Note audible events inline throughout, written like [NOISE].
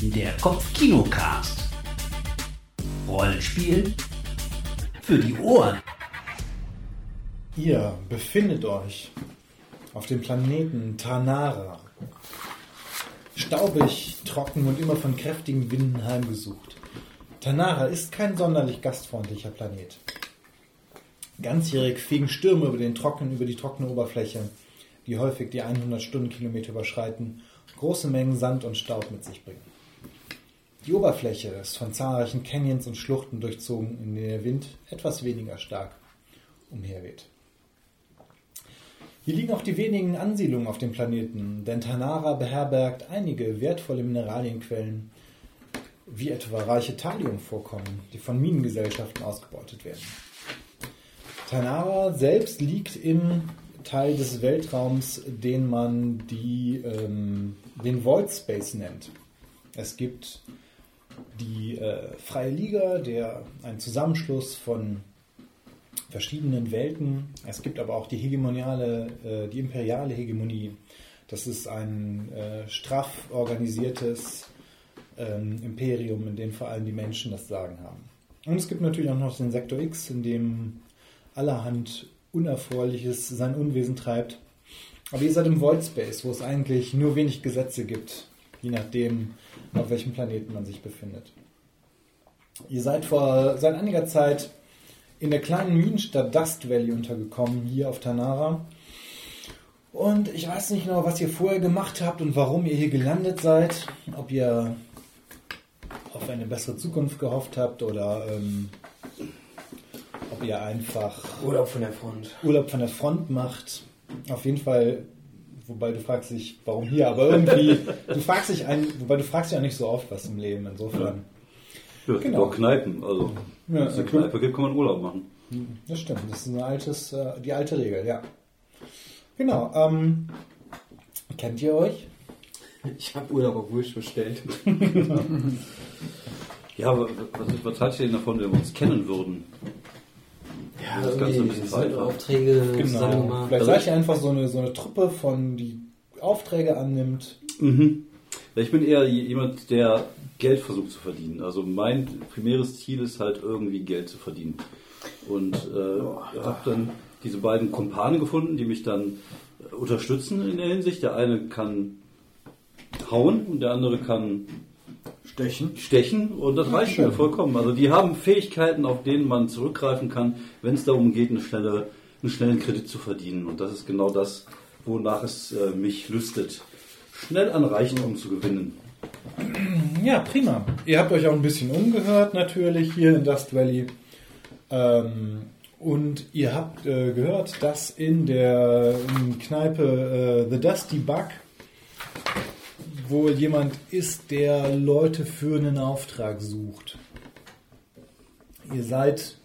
Der Kopfkinocast. Rollenspiel für die Ohren. Ihr befindet euch auf dem Planeten Tanara. Staubig, trocken und immer von kräftigen Winden heimgesucht. Tanara ist kein sonderlich gastfreundlicher Planet. Ganzjährig fegen Stürme über, den trockenen, über die trockene Oberfläche, die häufig die 100 Stundenkilometer überschreiten, große Mengen Sand und Staub mit sich bringen. Die Oberfläche ist von zahlreichen Canyons und Schluchten durchzogen, in denen der Wind etwas weniger stark umherweht. Hier liegen auch die wenigen Ansiedlungen auf dem Planeten, denn Tanara beherbergt einige wertvolle Mineralienquellen, wie etwa reiche Thalliumvorkommen, die von Minengesellschaften ausgebeutet werden. Tanara selbst liegt im Teil des Weltraums, den man die, ähm, den Void Space nennt. Es gibt die äh, Freie Liga, der ein Zusammenschluss von verschiedenen Welten. Es gibt aber auch die hegemoniale, äh, die imperiale Hegemonie. Das ist ein äh, straff organisiertes ähm, Imperium, in dem vor allem die Menschen das Sagen haben. Und es gibt natürlich auch noch den Sektor X, in dem allerhand Unerfreuliches sein Unwesen treibt. Aber ihr seid im Void Space, wo es eigentlich nur wenig Gesetze gibt, je nachdem, auf welchem Planeten man sich befindet. Ihr seid vor seit einiger Zeit in der kleinen Minenstadt Dust Valley untergekommen, hier auf Tanara. Und ich weiß nicht genau, was ihr vorher gemacht habt und warum ihr hier gelandet seid. Ob ihr auf eine bessere Zukunft gehofft habt oder ähm, ob ihr einfach Urlaub von der Front. Urlaub von der Front macht. Auf jeden Fall, wobei du fragst dich, warum hier, aber irgendwie, [LAUGHS] du fragst dich ein, wobei du fragst dich ja nicht so oft was im Leben, insofern. Ja, es gibt Genau. auch Kneipen. Also, Ja, wenn es eine okay. Kneipe gibt, kann man Urlaub machen. Das stimmt, das ist ein altes, äh, die alte Regel, ja. Genau, ähm, kennt ihr euch? Ich habe Urlaub auf Wish bestellt. [LAUGHS] Ja, aber was, was haltet ihr denn davon, wenn wir uns kennen würden? Ja, Das Ganze ein bisschen weiter. Aufträge Genau. Vielleicht seid ich- ihr einfach so eine, so eine Truppe von, die Aufträge annimmt. Mhm. Ich bin eher jemand, der Geld versucht zu verdienen. Also mein primäres Ziel ist halt irgendwie Geld zu verdienen. Und äh, ich habe dann diese beiden Kumpane gefunden, die mich dann äh, unterstützen in der Hinsicht. Der eine kann hauen und der andere kann Stechen. stechen und das reicht schön. mir vollkommen. Also die haben Fähigkeiten, auf denen man zurückgreifen kann, wenn es darum geht, eine schnelle, einen schnellen Kredit zu verdienen. Und das ist genau das, wonach es äh, mich lüstet, schnell an Reichtum zu gewinnen. Ja, prima. Ihr habt euch auch ein bisschen umgehört natürlich hier in Dust Valley. Ähm, und ihr habt äh, gehört, dass in der ähm, Kneipe äh, The Dusty Bug wohl jemand ist, der Leute für einen Auftrag sucht. Ihr seid,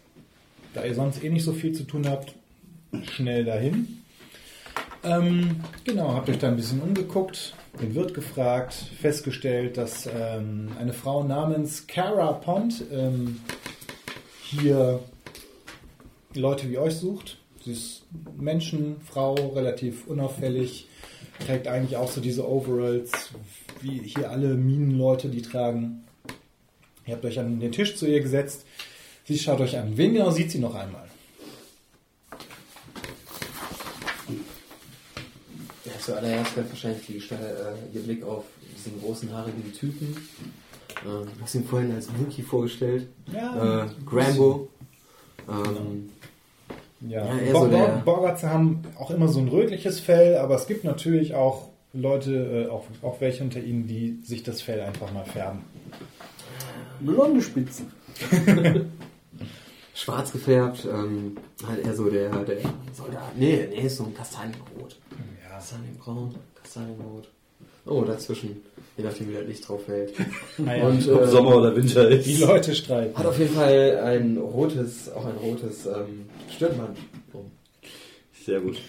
da ihr sonst eh nicht so viel zu tun habt, schnell dahin. Ähm, genau, habt euch da ein bisschen umgeguckt, den Wirt gefragt, festgestellt, dass ähm, eine Frau namens Cara Pond ähm, hier Leute wie euch sucht. Sie ist Menschenfrau, relativ unauffällig, trägt eigentlich auch so diese Overalls, wie hier alle Minenleute die tragen. Ihr habt euch an den Tisch zu ihr gesetzt. Sie schaut euch an. Wen genau sieht sie noch einmal? Ja, zuallererst fällt wahrscheinlich die Gestalt, äh, ihr Blick auf diesen großen haarigen Typen. Äh, hast ihn vorhin als Wookie vorgestellt. Ja, Äh, Grambo. Ähm, Ja, Ja, Bo so Bo Borgatze haben auch immer so ein rötliches Fell, aber es gibt natürlich auch Leute, äh, auch, auch welche unter ihnen, die sich das Fell einfach mal färben. Blonde Spitzen. [LAUGHS] schwarz gefärbt, ähm, halt eher so der, der Soldat. Nee, nee, ist so ein Kastanienrot. Ja, Kastanienbraun, Kastanienrot. Oh, dazwischen, je nachdem wie das Licht drauf fällt. [LAUGHS] naja, Und, Ob äh, Sommer oder Winter ist. die Leute streiten. Hat auf jeden Fall ein rotes, auch ein rotes ähm, Stirnband. Oh. Sehr gut.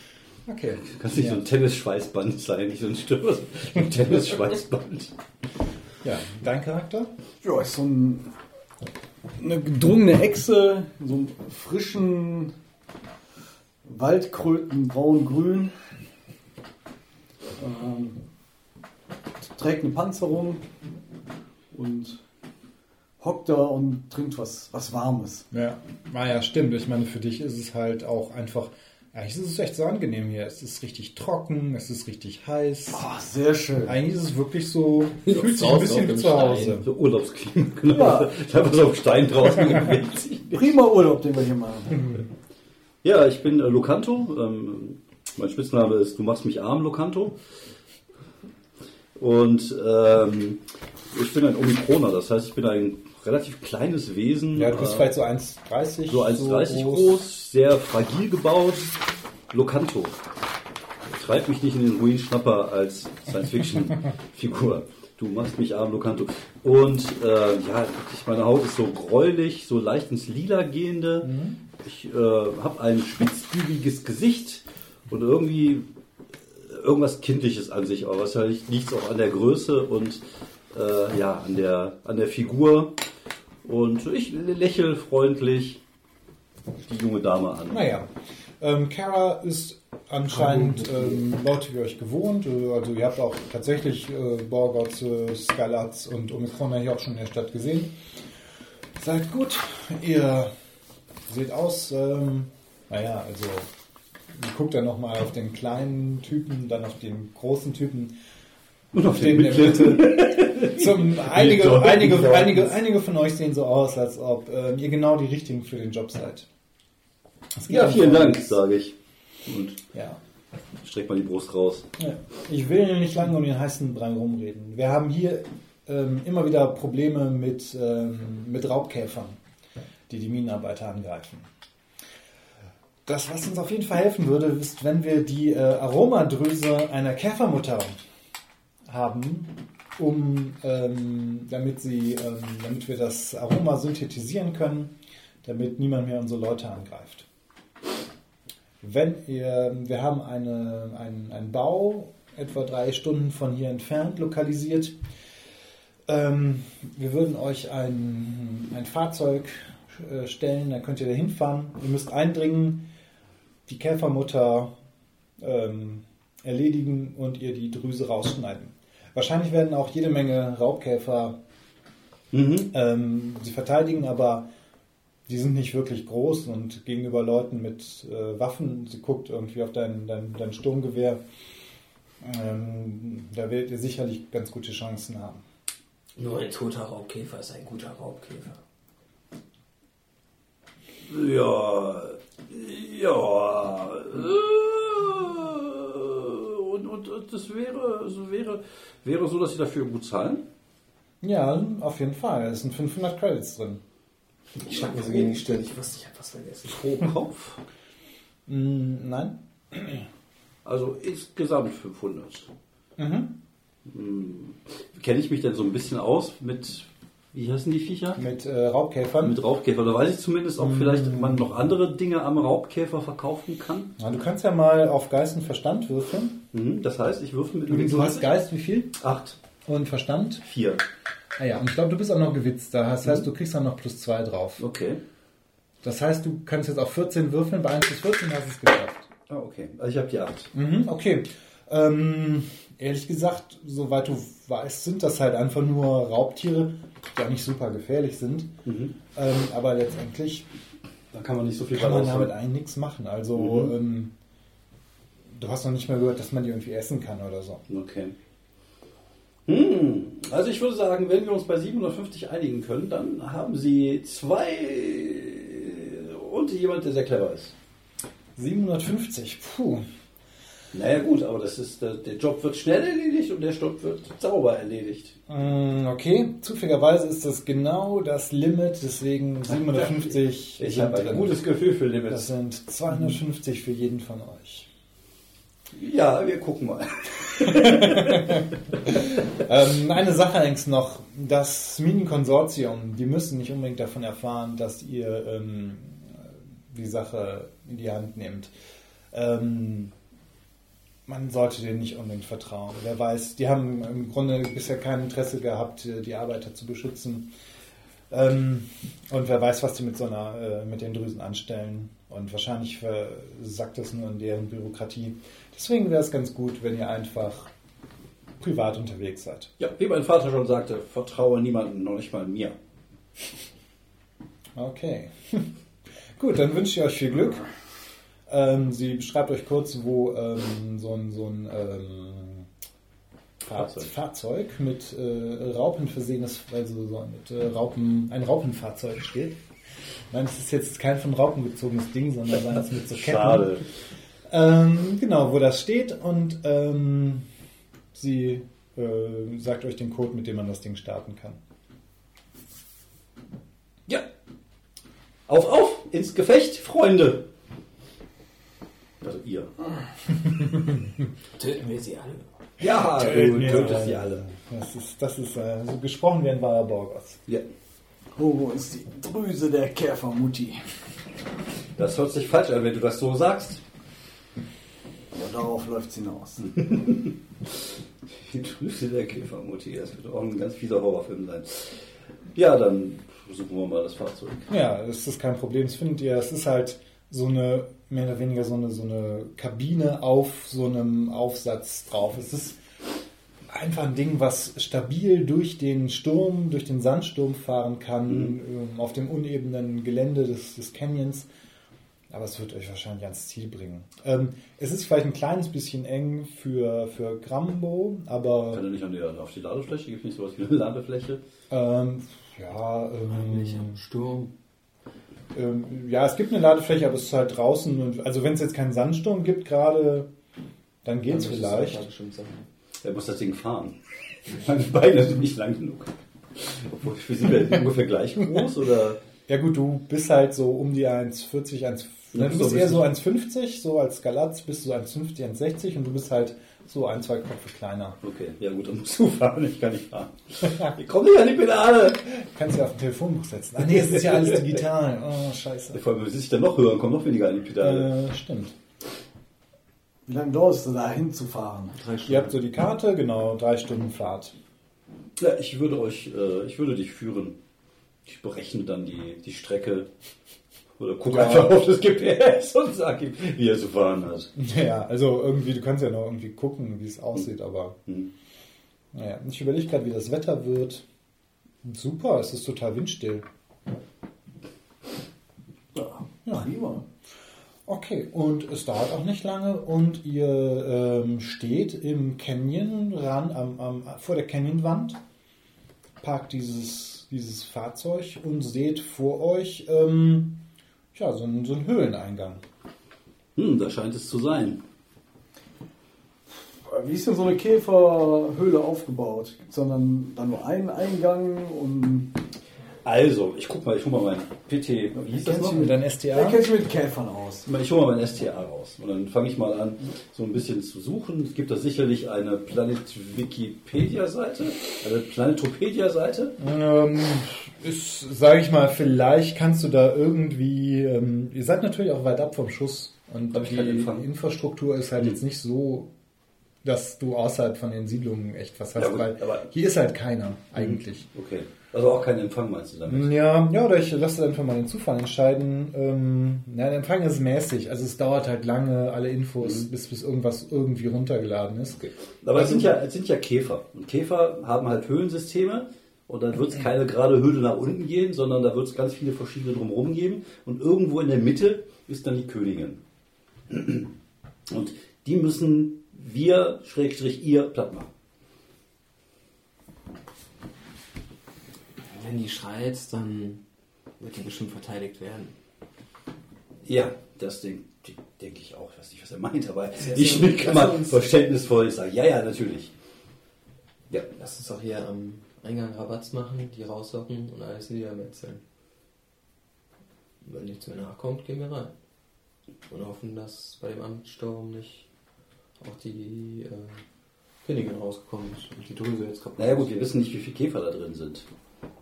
Okay. Kannst nicht ja. so ein Tennisschweißband sein, nicht so ein Stürmer, ein Tennisschweißband. ja, dein Charakter? Ja, ist so ein, eine gedrungene Echse, so einen frischen Waldkröten braun-grün. Ähm, trägt eine Panzerung, und hockt da und trinkt was, was Warmes. Ja, naja, stimmt. Ich meine, für dich ist es halt auch einfach. Eigentlich ist es echt so angenehm hier. Es ist richtig trocken, es ist richtig heiß. Ah, sehr schön. Eigentlich ist es wirklich so, fühlt sich ein bisschen wie zu Hause. So Urlaubsklima, genau. Ja. Ich habe so auf Stein draußen. [LAUGHS] Prima Urlaub, den wir hier machen. [LAUGHS] Ja, ich bin äh, Locanto. Ähm, mein Spitzname ist Du machst mich arm, Locanto. Und ähm, ich bin ein Omikroner, das heißt, ich bin ein relativ kleines Wesen. Ja, du bist äh, vielleicht so 1,30 so 1,30 groß. sehr fragil gebaut. Locanto. Treib mich nicht in den Ruinschnapper als Science-Fiction-Figur. [LAUGHS] Du machst mich arm, Locanto. Und äh, ja, meine Haut ist so gräulich, so leicht ins Lila gehende. Ich äh, habe ein spitzbübiges Gesicht und irgendwie irgendwas Kindliches an sich. Aber wahrscheinlich liegt es auch an der Größe und äh, ja, an der, an der Figur. Und ich lächle freundlich die junge Dame an. Naja, ähm, Kara ist anscheinend ähm, Leute wie euch gewohnt. Äh, Also ihr habt auch tatsächlich äh, Borgots, äh, Skalats und Omikroner hier auch schon in der Stadt gesehen. Seid gut, ihr seht aus, ähm, naja, also ihr guckt dann nochmal auf den kleinen Typen, dann auf den großen Typen. Und auf den der. Mitte. [LAUGHS] Zum, einige, einige, einige, einige von euch sehen so aus, als ob ähm, ihr genau die Richtigen für den Job seid. Ja, vielen Dank, sage ich. Und Ja. streck mal die Brust raus. Ja. Ich will nicht lange um den heißen Brei rumreden. Wir haben hier ähm, immer wieder Probleme mit, ähm, mit Raubkäfern, die die Minenarbeiter angreifen. Das, was uns auf jeden Fall helfen würde, ist, wenn wir die äh, Aromadrüse einer Käfermutter haben, um, ähm, damit, sie, ähm, damit wir das Aroma synthetisieren können, damit niemand mehr unsere Leute angreift. Wenn ihr, wir haben eine, einen, einen Bau etwa drei Stunden von hier entfernt lokalisiert. Ähm, wir würden euch ein, ein Fahrzeug äh, stellen, dann könnt ihr da hinfahren. Ihr müsst eindringen, die Käfermutter ähm, erledigen und ihr die Drüse rausschneiden. Wahrscheinlich werden auch jede Menge Raubkäfer Mhm. ähm, sie verteidigen, aber die sind nicht wirklich groß und gegenüber Leuten mit äh, Waffen, sie guckt irgendwie auf dein, dein, dein Sturmgewehr, ähm, da werdet ihr sicherlich ganz gute Chancen haben. Nur ein toter Raubkäfer ist ein guter Raubkäfer. Ja, ja. äh, Und, und, und das wäre, also wäre, wäre so, dass Sie dafür gut zahlen? Ja, auf jeden Fall. Es sind 500 Credits drin. Ich schlag mir so gegen die Stirn, ich wusste, ich hab was vergessen. Pro Kopf? Mm, nein? Also insgesamt 500. Mhm. Hm. Kenne ich mich denn so ein bisschen aus mit, wie heißen die Viecher? Mit äh, Raubkäfern. Mit Raubkäfer. Da weiß ich zumindest, ob vielleicht man noch andere Dinge am Raubkäfer verkaufen kann. Na, du kannst ja mal auf Geist und Verstand würfeln. Mhm. Das heißt, ich würfel mit Du, du hast Geist wie viel? 8. Und Verstand? 4. Ah ja, und ich glaube, du bist auch noch gewitzt. Das heißt, du kriegst dann noch plus 2 drauf. Okay. Das heißt, du kannst jetzt auf 14 würfeln. Bei 1 bis 14 hast du es geschafft. Ah, okay. Also ich habe die 8. Mhm, okay. Ähm, ehrlich gesagt, soweit du weißt, sind das halt einfach nur Raubtiere, die auch nicht super gefährlich sind. Mhm. Ähm, aber letztendlich Da kann man nicht so viel kann man damit eigentlich nichts machen. Also, Mhm. ähm, du hast noch nicht mal gehört, dass man die irgendwie essen kann oder so. Okay. Hm, also ich würde sagen, wenn wir uns bei 750 einigen können, dann haben Sie zwei und jemand, der sehr clever ist. 750, puh. Naja gut, aber das ist der, der Job wird schnell erledigt und der Job wird sauber erledigt. Mm, Okay, zufälligerweise ist das genau das Limit, deswegen 750 Ich sind habe ein drin. gutes Gefühl für Das Limits. sind 250 für jeden von euch. Ja, wir gucken mal. [LAUGHS] Ähm, eine Sache allerdings noch, das Minenkonsortium, die müssen nicht unbedingt davon erfahren, dass ihr ähm, die Sache in die Hand nehmt. Ähm, man sollte denen nicht unbedingt vertrauen. Wer weiß, die haben im Grunde bisher kein Interesse gehabt, die Arbeiter zu beschützen. Ähm, und wer weiß, was die mit so einer, äh, mit den Drüsen anstellen. Und wahrscheinlich versackt es nur in deren Bürokratie. Deswegen wäre es ganz gut, wenn ihr einfach privat unterwegs seid. Ja, wie mein Vater schon sagte, vertraue niemanden, noch nicht mal mir. Okay. [LAUGHS] Gut, dann wünsche ich euch viel Glück. Ähm, sie beschreibt euch kurz, wo ähm, so ein, so ein ähm, Fahrzeug. Fahrzeug. Mit äh, Raupen versehenes, also so mit äh, Raupen, ein Raupenfahrzeug steht. Nein, es ist jetzt kein von Raupen gezogenes Ding, sondern eins mit so Ketten. Schade. Ähm, genau, wo das steht und ähm, sie äh, sagt euch den Code, mit dem man das Ding starten kann. Ja. Auf, auf, ins Gefecht, Freunde. Also ihr. [LAUGHS] Töten wir sie alle. Ja, Töten du wir tötest sie alle. Das ist, das ist äh, so gesprochen wie ein wahrer Borgos. Ja. Wo ist die Drüse der Käfermutti? Das hört sich falsch an, wenn du das so sagst. Aber darauf läuft es hinaus. [LAUGHS] Die Drüse der Käfermutti, das wird auch ein ganz fieser Horrorfilm sein. Ja, dann suchen wir mal das Fahrzeug. Ja, das ist kein Problem. Das findet ihr. Es ist halt so eine, mehr oder weniger so eine, so eine Kabine auf so einem Aufsatz drauf. Es ist einfach ein Ding, was stabil durch den Sturm, durch den Sandsturm fahren kann, ähm, auf dem unebenen Gelände des, des Canyons. Aber es wird euch wahrscheinlich ans Ziel bringen. Ähm, es ist vielleicht ein kleines bisschen eng für, für Grambo, aber Kann er nicht an die, auf die Ladefläche? Gibt es nicht sowas wie eine Ladefläche? ähm, ja, ähm, Nicht am Sturm. Ähm, ja, es gibt eine Ladefläche, aber es ist halt draußen. Und, also wenn es jetzt keinen Sandsturm gibt gerade, dann geht es Dann vielleicht. Er muss das Ding fahren. [LAUGHS] Meine Beine sind nicht lang genug. Obwohl, wir sind wir [LAUGHS] ungefähr gleich groß oder? Ja gut, du bist halt so um die 1,40, 1, Ja, ne, du bist eher so bisschen. 1,50, so als Galatz bist du 1,50, 1,60 und du bist halt so ein, zwei Köpfe kleiner. Okay, ja gut, dann musst du [LAUGHS] fahren, ich kann nicht fahren. [LAUGHS] Ich komme nicht an die Pedale. Kannst ja auf den Telefonbuch setzen. Ah nee, es ist ja alles [LAUGHS] digital. Oh, scheiße. Vor allem, wenn ich dann noch höher und komme noch weniger an die Pedale. Äh, stimmt. Wie lange dauert es da hinzufahren? Drei Ihr habt so die Karte, genau, drei Stunden Fahrt. Ja, ich würde euch, äh, ich würde dich führen. Ich berechne dann die, die Strecke. Oder guck Ja. einfach auf das GPS und sag ihm, wie er zu fahren hat. Ja, also irgendwie, du kannst ja noch irgendwie gucken, wie es aussieht, aber Hm. naja, ich überlege gerade, wie das Wetter wird. Super, es ist total windstill. Ja, prima. Okay, und es dauert auch nicht lange und ihr ähm, steht im Canyon ran, am, am, vor der Canyonwand, parkt dieses, dieses Fahrzeug und seht vor euch ähm, ja, so, einen, so einen Höhleneingang. Hm, da scheint es zu sein. Wie ist denn so eine Käferhöhle aufgebaut? Gibt es dann, dann nur einen Eingang und Also, ich guck mal, ich hol mal mein PT, wie hieß das Kennst noch? du Mit deinem STA? kennt sich mit Käfern aus. Ich hole mal mein STA raus und dann fange ich mal an, so ein bisschen zu suchen. Es gibt da sicherlich eine Planet-Wikipedia-Seite, eine Planetopedia-Seite. Ähm, ist, sage ich mal, vielleicht kannst du da irgendwie, ähm, ihr seid natürlich auch weit ab vom Schuss und die. Infrastruktur ist halt Hm. jetzt nicht so, dass du außerhalb von den Siedlungen echt was hast, Ja, gut, weil hier ist halt keiner eigentlich. Okay. Also auch kein Empfang meinst du damit? Ja, ja, oder ich lasse einfach mal den Zufall entscheiden. Ähm, na, der Empfang ist mäßig, also es dauert halt lange, alle Infos, bis, bis irgendwas irgendwie runtergeladen ist. Okay. Aber es sind, ja, es sind ja Käfer. Und Käfer haben halt Höhlensysteme. Und dann wird es keine gerade Höhle nach unten gehen, sondern da wird es ganz viele verschiedene drumherum geben. Und irgendwo in der Mitte ist dann die Königin. Und die müssen wir, Schrägstrich, ihr platt machen. Wenn die schreit, dann wird die bestimmt verteidigt werden. Ja, das denke denk ich auch. Ich weiß nicht, was er meint, aber ich bin kann uns- verständnisvoll sagen. Ja, ja, natürlich. Ja, Lass uns doch hier am Eingang Rabatz machen, die rauslocken und alles niedermetzeln. Wenn nichts mehr nachkommt, gehen wir rein. Und hoffen, dass bei dem Amtssturm nicht auch die äh, Königin rauskommt und die Drüse jetzt kaputt naja gut, ist. wir wissen nicht, wie viele Käfer da drin sind.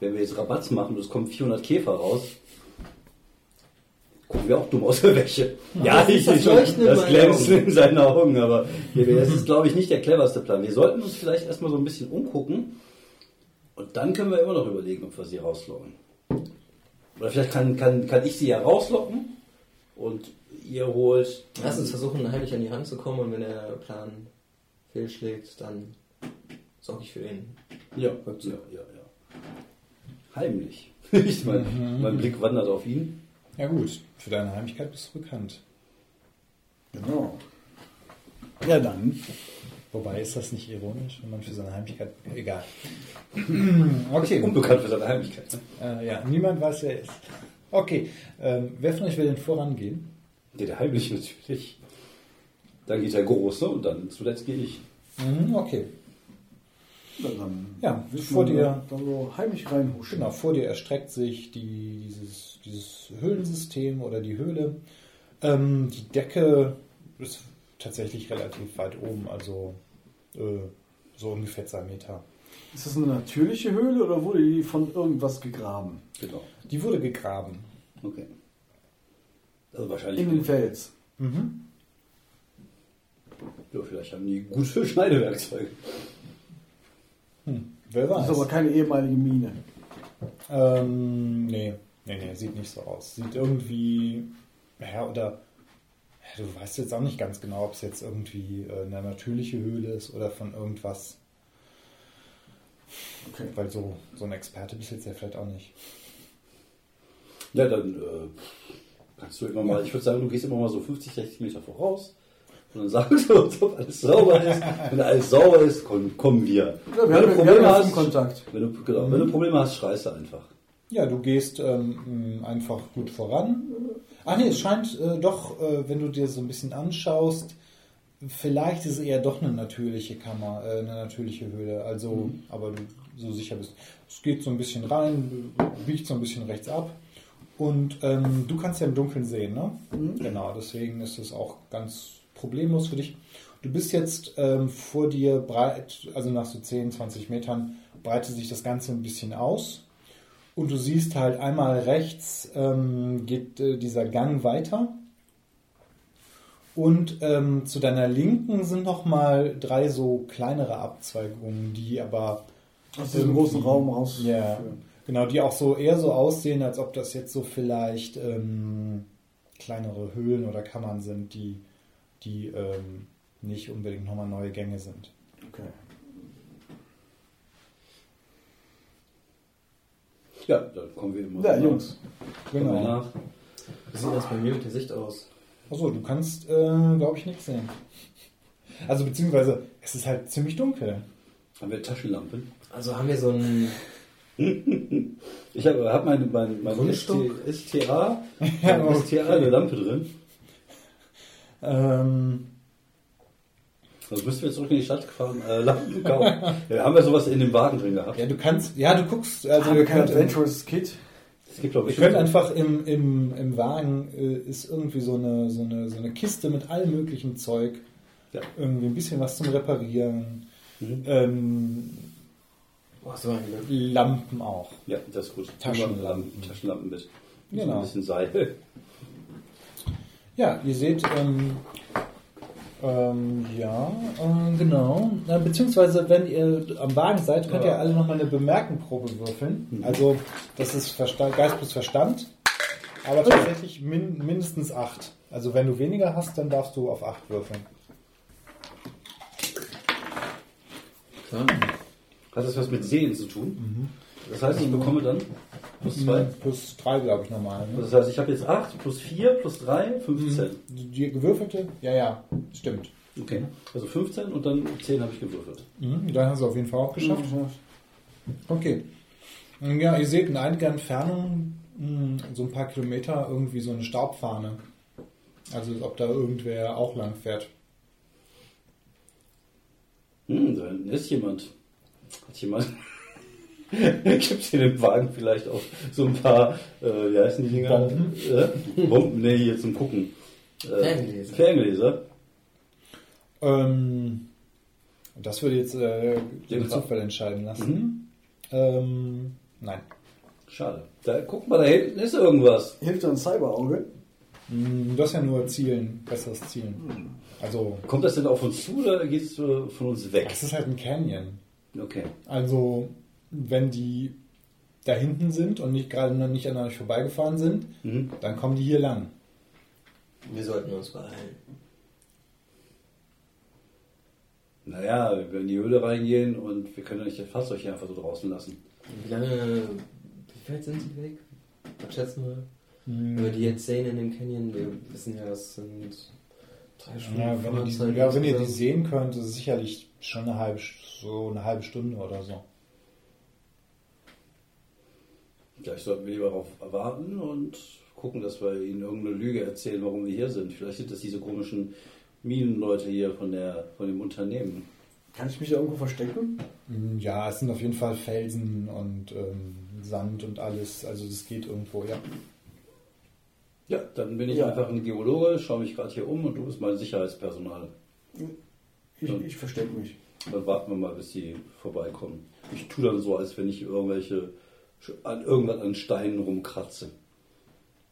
Wenn wir jetzt Rabatz machen und es kommen 400 Käfer raus, gucken wir auch dumm aus der Wäsche. Ja, das ist ich das sehe schon das Glänzen in seinen Augen, aber das ist, glaube ich, nicht der cleverste Plan. Wir sollten uns vielleicht erstmal so ein bisschen umgucken und dann können wir immer noch überlegen, ob wir sie rauslocken. Oder vielleicht kann, kann, kann ich sie ja rauslocken und ihr holt Lass uns versuchen, heimlich an die Hand zu kommen und wenn der Plan fehlschlägt, dann sorge ich für den. Ja, ja, ja, ja. Heimlich. [LAUGHS] Ich mein, mein Blick wandert auf ihn. Ja gut, für deine Heimlichkeit bist du bekannt. Genau. Ja, dann. Wobei ist das nicht ironisch, wenn man für seine Heimlichkeit. Egal. [CLEARS THROAT] Okay. [LAUGHS] Unbekannt für seine Heimlichkeit. Ne? Äh, ja, niemand weiß, wer er ist. Okay. Ähm, wer von euch will denn vorangehen? Der, der heimlich natürlich. Dann geht der Große und dann zuletzt gehe ich. Mhm, okay. Ja, dann Ja, vor dir- Dann so heimlich reinhuschen. Genau, vor dir erstreckt sich die, dieses, dieses Höhlensystem oder die Höhle. Ähm, die Decke ist tatsächlich relativ weit oben, also äh, so ungefähr zwei Meter. Ist das eine natürliche Höhle oder wurde die von irgendwas gegraben? Genau. Die wurde gegraben. Okay. Also wahrscheinlich. In den Fels. Mhm. Ja, vielleicht haben die gute Schneidewerkzeuge. Hm. Wer Das weiß. ist aber keine ehemalige Mine. Ähm, nee, nee, nee, sieht nicht so aus. Sieht irgendwie, ja, oder, du weißt jetzt auch nicht ganz genau, ob es jetzt irgendwie äh, eine natürliche Höhle ist oder von irgendwas. Okay. Weil so, so ein Experte bist jetzt ja vielleicht auch nicht. Ja, dann äh, kannst du immer mal, ich würde sagen, du gehst immer mal so 50, 60 Meter voraus. Und dann sagst du [LAUGHS] uns, ob alles sauber ist. Wenn alles sauber ist, komm, kommen wir. Ja, wir wenn, haben, du wir Probleme haben ja hast, Kontakt. wenn, du, genau, wenn du Probleme hast, schreist du einfach. Ja, du gehst ähm, einfach gut voran. Ach nee, es scheint äh, doch, äh, wenn du dir so ein bisschen anschaust, vielleicht ist es eher doch eine natürliche Kammer, äh, eine natürliche Höhle. Also, aber du so sicher bist. Es geht so ein bisschen rein, biegt so ein bisschen rechts ab. Und ähm, du kannst ja im Dunkeln sehen, ne? Genau, deswegen ist es auch ganz problemlos für dich. Du bist jetzt ähm, vor dir breit, also nach so 10, 20 Metern, breitet sich das Ganze ein bisschen aus. Und du siehst halt einmal rechts ähm, geht äh, dieser Gang weiter. Und ähm, zu deiner Linken sind nochmal drei so kleinere Abzweigungen, die aber Aus diesem irgendwie- großen Raum raus. Ja, genau, die auch so eher so aussehen, als ob das jetzt so vielleicht ähm, kleinere Höhlen oder Kammern sind, die, die ähm, nicht unbedingt nochmal neue Gänge sind. Okay. Ja, dann kommen wir immer Ja, nach. Jungs. Genau. nach. Wie sieht das bei mir mit der Sicht aus? Achso, du kannst, äh, glaube ich, nichts sehen. Also beziehungsweise, es ist halt ziemlich dunkel. Haben wir Taschenlampen? Also haben wir so ein. [LAUGHS] Ich habe hab mein, mein, mein Grundstück? ST, STA, Ja, [LAUGHS] mein STA eine Lampe drin. Ähm, Also müssten wir zurück in die Stadt fahren, äh, [LAUGHS] Lampen kaufen. ja, haben wir sowas in dem Wagen drin gehabt? ja, du kannst, ja, du guckst, also wir kein könnt, Adventurous Kit? Es gibt, ich, können einfach im, im, im Wagen äh, ist irgendwie so eine, so, eine, so eine Kiste mit allem möglichen Zeug. Ja. Irgendwie ein bisschen was zum Reparieren. Mhm. Ähm, Boah, so. Lampen auch. Ja, das ist gut. Taschenlampen. Taschenlampen mit. Genau. So ein bisschen Seil. Ja, ihr seht, ähm, ähm, ja, äh, genau. Beziehungsweise, wenn ihr am Wagen seid, könnt ihr Ja. alle nochmal eine Bemerkenprobe würfeln. Mhm. Also, das ist Verstand, Geist plus Verstand. Aber tatsächlich min, mindestens acht. Also, wenn du weniger hast, dann darfst du auf acht würfeln. Klar. Hat das was mit Sehen zu tun? Mhm. Das heißt, ich bekomme dann plus 2. Plus drei, glaube ich, normal. Ne? Das heißt, ich habe jetzt 8 plus 4 plus 3, 15. Die gewürfelte? Ja, ja, stimmt. Okay. Also 15 und dann 10 habe ich gewürfelt. Mhm, dann hast du auf jeden Fall auch geschafft. Okay. Ja, ihr seht in einiger Entfernung, mh, so ein paar Kilometer, irgendwie so eine Staubfahne. Also, als ob da irgendwer auch lang fährt. Hm, da hinten ist jemand. Hat jemand. [LAUGHS] Gibt es in dem Wagen vielleicht auch so ein paar, äh, wie heißen die Dinger? Bomben? Äh? Bomben? Nee, hier zum Gucken. Äh, Ferngläser. Ferngläser. Ähm, das würde jetzt äh, den Zufall entscheiden lassen. Ähm, nein. Schade. Da, guck mal, da hinten ist irgendwas. Hilft ein Cyberauge? Mm, Du hast ja nur Zielen, besseres Zielen. Also, Kommt das denn auf uns zu oder geht es äh, von uns weg? es ist halt ein Canyon. Okay. Also, wenn die da hinten sind und nicht gerade noch nicht an euch vorbeigefahren sind, Mhm. dann kommen die hier lang. Wir sollten uns beeilen. Naja, wir werden in die Höhle reingehen und wir können ja nicht das Fahrzeug hier einfach so draußen lassen. Wie lange, wie weit sind sie weg? Was schätzen wir? Wenn wir die jetzt sehen in dem Canyon, wir wissen ja, es sind drei Stunden. Ja, wenn ihr, die, ja, wenn ihr die sehen könnt, ist es sicherlich schon eine halbe, so eine halbe Stunde oder so. Vielleicht sollten wir lieber darauf warten und gucken, dass wir ihnen irgendeine Lüge erzählen, warum wir hier sind. Vielleicht sind das diese komischen Minenleute hier von, der, von dem Unternehmen. Kann ich mich da irgendwo verstecken? Mm, Ja, es sind auf jeden Fall Felsen und ähm, Sand und alles. Also das geht irgendwo, ja. Ja, dann bin ich Ja. einfach ein Geologe, schaue mich gerade hier um und du bist mein Sicherheitspersonal. Ich, ich verstecke mich. Dann warten wir mal, bis die vorbeikommen. Ich tue dann so, als wenn ich irgendwelche an irgendwas an Steinen rumkratze.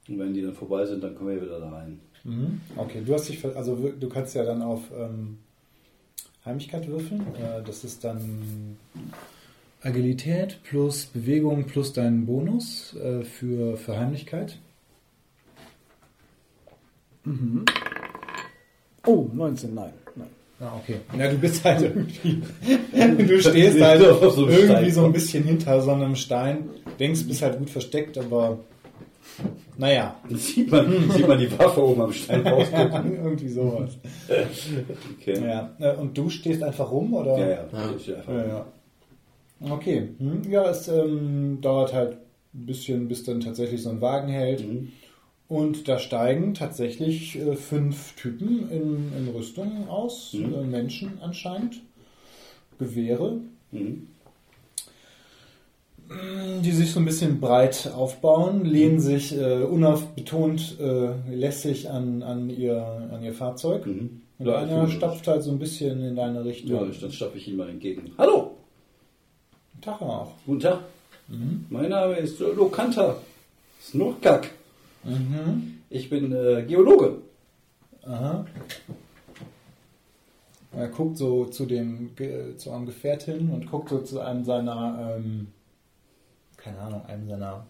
Und wenn die dann vorbei sind, dann können wir wieder da rein. Mhm. Okay, du hast dich, also du kannst ja dann auf ähm, Heimlichkeit würfeln. Äh, das ist dann Agilität plus Bewegung plus dein Bonus äh, für, für Heimlichkeit. Oh, 19, nein. Ah, okay. Ja, du bist halt irgendwie. [LAUGHS] du stehst halt so irgendwie so ein bisschen hinter so einem Stein. Denkst, bist halt gut versteckt, aber naja. Dann sieht man, sieht man die Waffe oben am Stein [LAUGHS] rausgucken. irgendwie sowas. Okay. Ja. Äh, Und du stehst einfach rum, oder? Ja, ja. Ja. Ja, ja. Okay. Hm, Ja, es ähm, dauert halt ein bisschen, bis dann tatsächlich so ein Wagen hält. Mhm. Und da steigen tatsächlich äh, fünf Typen in, in Rüstung aus, Mhm. äh, Menschen anscheinend, Gewehre, Mhm. die sich so ein bisschen breit aufbauen, lehnen sich äh, unaufbetont äh, lässig an, an, ihr, an ihr Fahrzeug. Mhm. Und Ja, einer stapft halt so ein bisschen in deine Richtung. Ja, dann stapfe ich ihm mal entgegen. Hallo, Tag auch. guten Tag. Mhm. Mein Name ist Lokanta Snurkak. Mhm. Ich bin äh, Geologe. Aha. Er guckt so zu dem zu einem Gefährt hin und guckt so zu einem seiner, ähm, keine Ahnung, einem seiner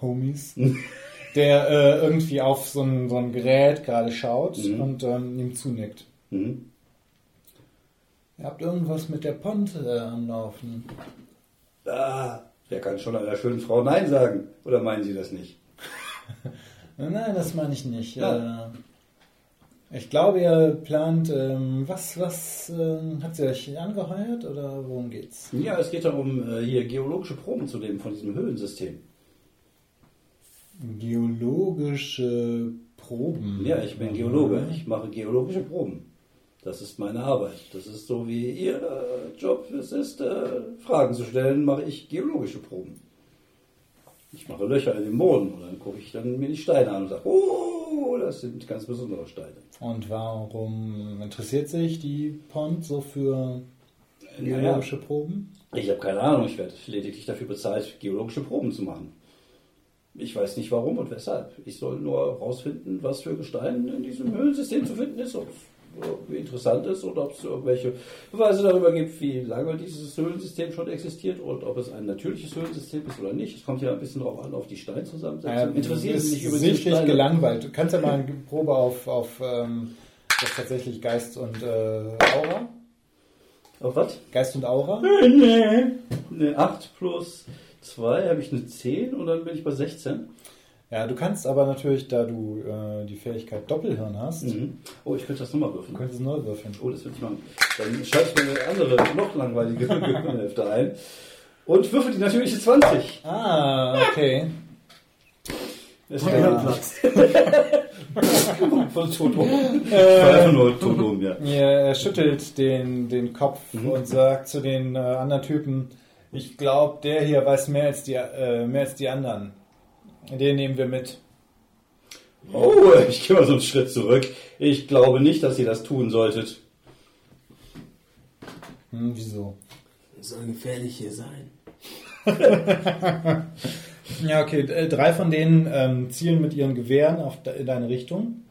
Homies, [LAUGHS] der äh, irgendwie auf so ein, so ein Gerät gerade schaut Mhm. und ähm, ihm zunickt. Mhm. Ihr habt irgendwas mit der Pont äh, am Laufen. Ah, wer kann schon einer schönen Frau Nein sagen? Oder meinen Sie das nicht? Nein, das meine ich nicht. Ja. Äh, ich glaube, ihr plant, ähm, was, was, ähm, hat sie euch angeheuert oder worum geht's? Ja, es geht darum, äh, hier geologische Proben zu nehmen von diesem Höhlensystem. Geologische Proben. Ja, ich bin Geologe. Ich mache geologische Proben. Das ist meine Arbeit. Das ist so wie Ihr äh, Job es ist, äh, Fragen zu stellen, mache ich geologische Proben. Ich mache Löcher in den Boden und dann gucke ich dann mir die Steine an und sage, oh, das sind ganz besondere Steine. Und warum interessiert sich die Pont so für Naja, geologische Proben? ich habe keine Ahnung, ich werde lediglich dafür bezahlt, geologische Proben zu machen. Ich weiß nicht warum und weshalb. Ich soll nur herausfinden, was für Gestein in diesem Höhlensystem zu finden ist, irgendwie interessant ist oder ob es irgendwelche Beweise darüber gibt, wie lange dieses Höhlensystem schon existiert und ob es ein natürliches Höhlensystem ist oder nicht. Es kommt ja ein bisschen darauf an, auf die Steinzusammensetzung. Ist Sie sich übrigens für sichtlich Steine? gelangweilt. Du kannst ja mal eine Probe auf, auf ähm, das tatsächlich Geist und äh, Aura. Auf was? Geist und Aura. Eine 8 plus 2 habe ich eine 10 und dann bin ich bei 16. Ja, du kannst aber natürlich, da du äh, die Fähigkeit Doppelhirn hast, Mhm. Oh, ich könnte das nochmal würfeln. du könntest neu würfeln. Oh, das würde ich machen. Dann schalte ich mir eine andere, noch langweilige [LAUGHS] Gehirnhälfte ein und würfel die natürliche 20. Ah, okay. Das Ja. [LAUGHS] Von Toto. Einfach nur Toto, ja. Er schüttelt den, den Kopf Mhm. und sagt zu den äh, anderen Typen, ich glaube, der hier weiß mehr als, die, äh, mehr als die anderen. Den nehmen wir mit. Oh, [LAUGHS] ich gehe mal so einen Schritt zurück. Ich glaube nicht, dass ihr das tun solltet. Hm, wieso? Soll gefährlich hier sein. [LAUGHS] Ja, okay. äh, Drei von denen ähm, zielen mit ihren Gewehren auf de in deine Richtung.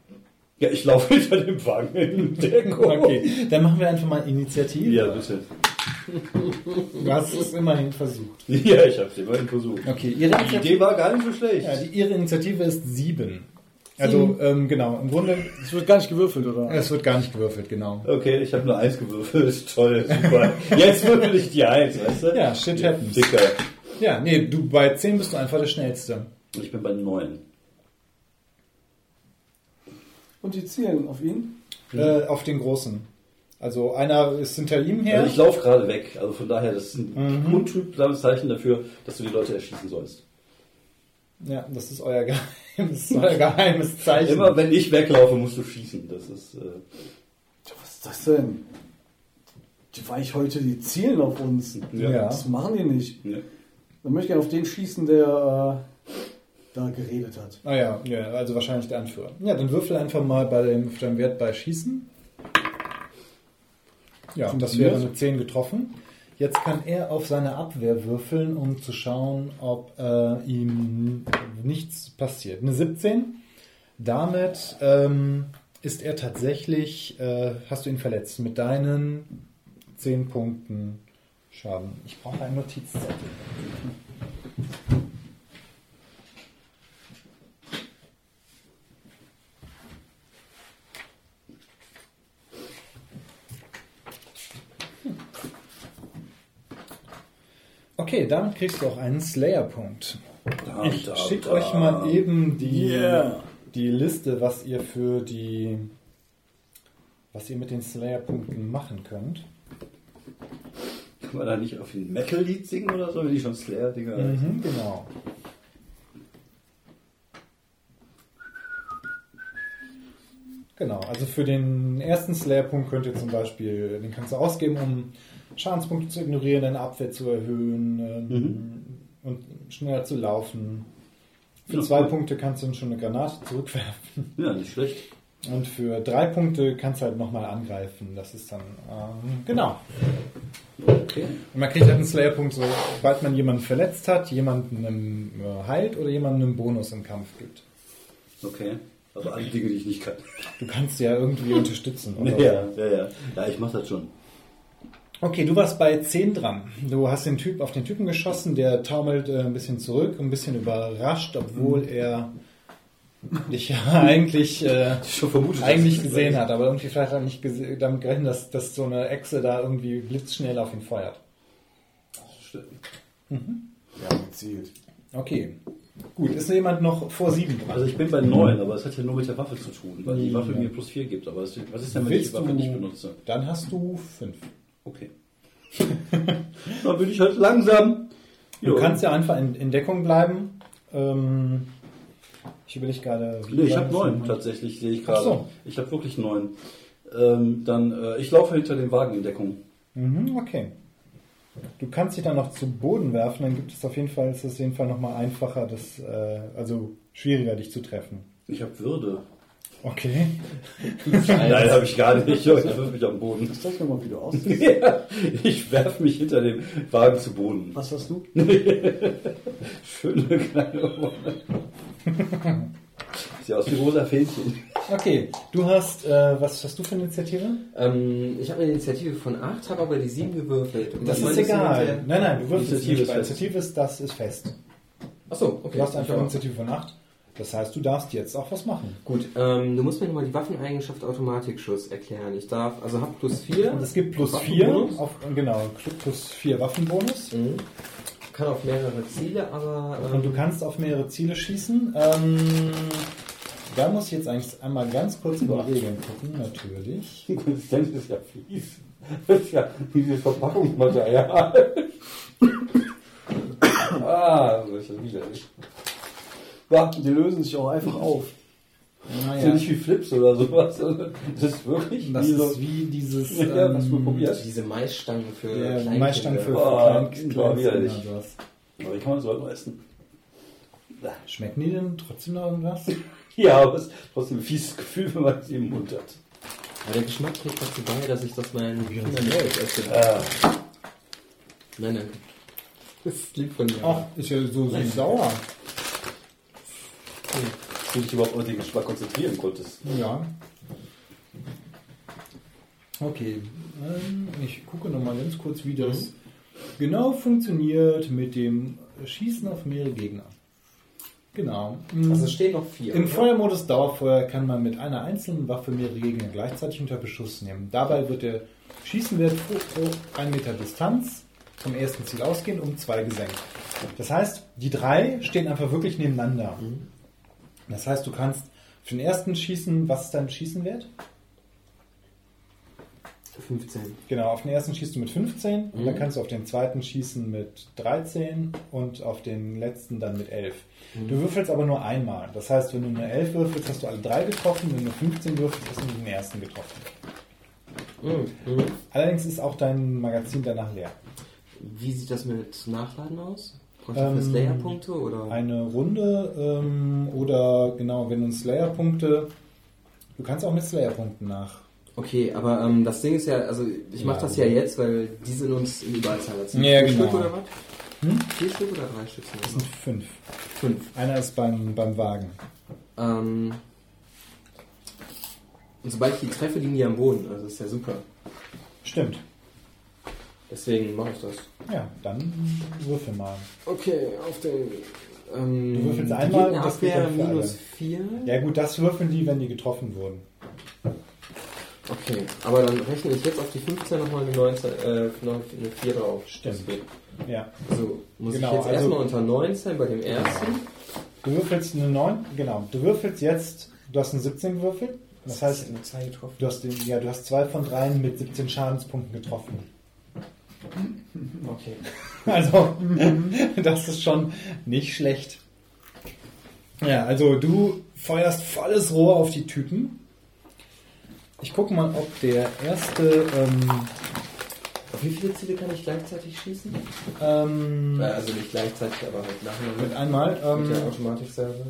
Ja, ich laufe [LAUGHS] hinter dem Wagen. Okay, dann machen wir einfach mal Initiative. Ja, bitte. Du hast es immerhin versucht. [LAUGHS] Ja, ich habe es immerhin versucht. Okay, ihre Die Initiative, Idee war gar nicht so schlecht. ja, die, ihre Initiative ist sieben. Also, ähm, genau, im Grunde, Es wird gar nicht gewürfelt, oder? es wird gar nicht gewürfelt, genau. Okay, ich habe nur eins gewürfelt. [LAUGHS] Toll, super. Jetzt würfel ich die eins, weißt du? Ja, shit happens. Dicker. Ja, nee, du bei 10 bist du einfach der Schnellste. Ich bin bei neun. Und die zielen auf ihn? Äh, auf den Großen. Also einer ist hinter ihm her. Also ich laufe gerade weg. Also von daher, das ist ein untrübsames Zeichen dafür, dass du die Leute erschießen sollst. ja, das ist euer geheimes, euer geheimes Zeichen. Immer wenn ich weglaufe, musst du schießen. Das ist. Äh, Was ist das denn? Die Weichhäute, die zielen auf uns. Ja. Das machen die nicht. ne. Dann möchte ich gerne auf den schießen, der äh, da geredet hat. Ah ja, ja, also wahrscheinlich der Anführer. Ja, dann würfel einfach mal bei dem, auf deinem Wert bei Schießen. Ja, das wäre eine 10 getroffen. Jetzt kann er auf seine Abwehr würfeln, um zu schauen, ob äh, ihm nichts passiert. Eine 17. Damit ähm, ist er tatsächlich, äh, hast du ihn verletzt mit deinen 10 Punkten Schaden. Ich brauche einen Notizzettel. Okay, damit kriegst du auch einen Slayer-Punkt. Ich schicke euch mal eben die, Yeah. die Liste, was ihr für die, was ihr mit den Slayer-Punkten machen könnt. Kann man da nicht auf ein Metal-Lied singen oder so, wenn die schon Slayer-Dinger Mhm, genau. Genau, also für den ersten Slayer-Punkt könnt ihr zum Beispiel, den kannst du ausgeben, um Schadenspunkte zu ignorieren, deine Abwehr zu erhöhen ähm, und schneller zu laufen. Für Ja, zwei cool. Punkte kannst du dann schon eine Granate zurückwerfen. Ja, nicht schlecht. Und für drei Punkte kannst du halt nochmal angreifen. Das ist dann, ähm, genau. Okay. Und man kriegt halt einen Slayer-Punkt, sobald man jemanden verletzt hat, jemanden äh, heilt oder jemanden einen Bonus im Kampf gibt. Okay. Also alle Dinge, die ich nicht kann. Du kannst ja irgendwie [LAUGHS] unterstützen. Oder? Ja, ja, ja. Ja, ich mach das schon. Okay, du warst bei 10 dran. Du hast den Typ auf den Typen geschossen, der taumelt äh, ein bisschen zurück, ein bisschen überrascht, obwohl er dich ja [LAUGHS] eigentlich, äh, Schon vermutet. eigentlich gesehen hat, aber irgendwie vielleicht hat er nicht damit gerechnet, dass, dass so eine Echse da irgendwie blitzschnell auf ihn feuert. Stimmt. Ja, gezielt. Okay. Gut, ist jemand noch vor 7 dran? Also ich bin bei 9, aber es hat ja nur mit der Waffe zu tun, weil die Ja. Waffe mir plus 4 gibt. Aber was ist denn, wenn ich die Waffe du- nicht benutze? Dann hast du 5. Okay. [LAUGHS] Dann bin ich halt langsam. Du Jo. kannst ja einfach in, in Deckung bleiben. Ähm, ich überlege gerade. Nee, ich habe das 9 nochmal? tatsächlich, sehe ich gerade. so. Ich habe wirklich 9. Ähm, dann, äh, ich laufe hinter dem Wagen in Deckung. Mhm, okay. Du kannst dich dann noch zu Boden werfen, dann gibt es auf jeden Fall, ist es auf jeden Fall nochmal einfacher, das, äh, also schwieriger, dich zu treffen. Ich habe Würde. Okay. Nein, habe ich gar nicht. Ich wirf mich am Boden. Zeig mir mal, wie du [LAUGHS] aussiehst. Ja, ich werfe mich hinter dem Wagen zu Boden. Was hast du? [LAUGHS] Schöne kleine Ohren. Sieht aus wie rosa Fähnchen. Okay, du hast, äh, was hast du für eine Initiative? Ähm, ich habe eine Initiative von 8, habe aber die 7 gewürfelt. Und Das was ist egal. Nein, nein, du Initiative nicht ist bei. Initiative ist, das ist fest. Achso, okay. Du hast einfach eine. Initiative von 8. Das heißt, du darfst jetzt auch was machen. Gut, ähm, du musst mir nochmal die Waffeneigenschaft Automatikschuss erklären. Ich darf, also hab plus 4. Und es gibt plus 4, Waffenbonus? auf, genau, plus 4 Waffenbonus. Mhm. Kann auf mehrere Ziele, aber. Ähm, Und du kannst auf mehrere Ziele schießen. Ähm, da muss ich jetzt eigentlich einmal ganz kurz die Regeln gucken, natürlich. [LAUGHS] Die Konsistenz ist ja fies. Das ist ja dieses Verpackungsmaterial. [LAUGHS] ah, das ist ja widerlich. Ja, Die lösen sich auch einfach auf. das ist ja Naja, nicht wie Flips oder sowas. Das ist wirklich das wie so. ist wie dieses [LAUGHS] Ja, du ähm, probiert? diese Maisstangen für. ja, Kleinkinder. Maistangen für, für Oh, war Kleinkinder widerlich. Aber wie kann man das überhaupt noch essen? Schmecken die denn trotzdem noch irgendwas? [LAUGHS] Ja, aber es ist trotzdem ein fieses Gefühl, wenn man es im Mund hat. Aber der Geschmack trägt dazu bei, dass ich das meinen Kindern nicht esse. Ah, Nein, nein. Das ist lieb von mir. Ach, ist ja so, so sauer. Dass du dich überhaupt auf den Geschmack konzentrieren konntest. Ja. Okay, ähm, ich gucke noch mal ganz kurz, wie das genau funktioniert mit dem Schießen auf mehrere Gegner. Genau. Also es stehen noch vier. Im oder? Feuermodus Dauerfeuer kann man mit einer einzelnen Waffe mehrere Gegner gleichzeitig unter Beschuss nehmen. Dabei wird der Schießenwert pro, pro 1 Meter Distanz vom ersten Ziel ausgehen um zwei gesenkt. Das heißt, die drei stehen einfach wirklich nebeneinander. Das heißt, du kannst für den ersten schießen, was ist dein Schießenwert? 15. Genau, auf den ersten schießt du mit 15 und Mhm. dann kannst du auf den zweiten schießen mit 13 und auf den letzten dann mit 11. Mhm. Du würfelst aber nur einmal. Das heißt, wenn du eine 11 würfelst, hast du alle drei getroffen. Wenn du eine 15 würfelst, hast du nur den ersten getroffen. Mhm. Mhm. Allerdings ist auch dein Magazin danach leer. Wie sieht das mit Nachladen aus? Ähm, für Slayer-Punkte oder? Eine Runde ähm, oder genau, wenn du Slayer-Punkte. Du kannst auch mit Slayer-Punkten nach. Okay, aber ähm, das Ding ist ja, also ich mache Ja. das ja jetzt, weil die sind uns im Überzahler. Sind Ja, vier genau. Stück oder was? Hm? Vier Stück oder drei Stück? Das sind fünf. fünf. Einer ist beim, beim Wagen. Ähm, und sobald ich die treffe, liegen die am Boden. Also das ist ja super. Stimmt. Deswegen mache ich das. Ja, dann würfel mal. Okay, auf den. Ähm, Du würfelst einmal, das geht Gegnerabwehr dann für minus alle. 4. Ja gut, das würfeln die, wenn die getroffen wurden. Okay, aber dann rechne ich jetzt auf die 15 nochmal eine, 19, äh, eine 4 drauf. Stimmt. Das. Ja. Also muss Genau, ich jetzt also- erstmal unter 19 bei dem ersten. Du würfelst eine 9, genau. Du würfelst jetzt, du hast eine 17 gewürfelt. Das heißt, du hast, den, ja, du hast zwei von dreien mit 17 Schadenspunkten getroffen. Okay. [LAUGHS] Also, [LAUGHS] das ist schon nicht schlecht. Ja, also du feuerst volles Rohr auf die Typen. Ich gucke mal, ob der erste ähm, Auf wie viele Ziele kann ich gleichzeitig schießen? ähm, Äh, also nicht gleichzeitig, aber halt nacheinander. mit einmal. Mit der Ähm, Automatikserve.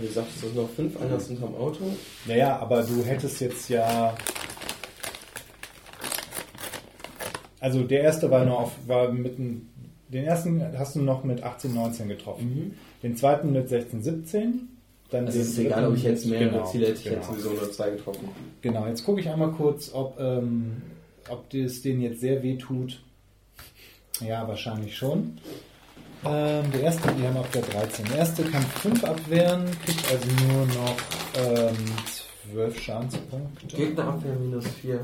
Wie gesagt, es sind noch fünf, einer ist unterm Auto. ja, ja, aber du hättest jetzt ja. Also der erste war nur auf, war mitten. Den ersten hast du noch mit 18, 19 getroffen. Den zweiten mit 16, 17. Dann Es den ist egal, ob ich jetzt mehrere Genau, Ziele hätte, ich genau. hätte sowieso nur zwei getroffen. Genau, jetzt gucke ich einmal kurz, ob, ähm, ob es denen jetzt sehr weh tut. Ja, wahrscheinlich schon. Ähm, der erste, die haben auf der 13. Der erste kann 5 abwehren, kriegt also nur noch ähm, 12 Schadenspunkte. Gegnerabwehr minus vier.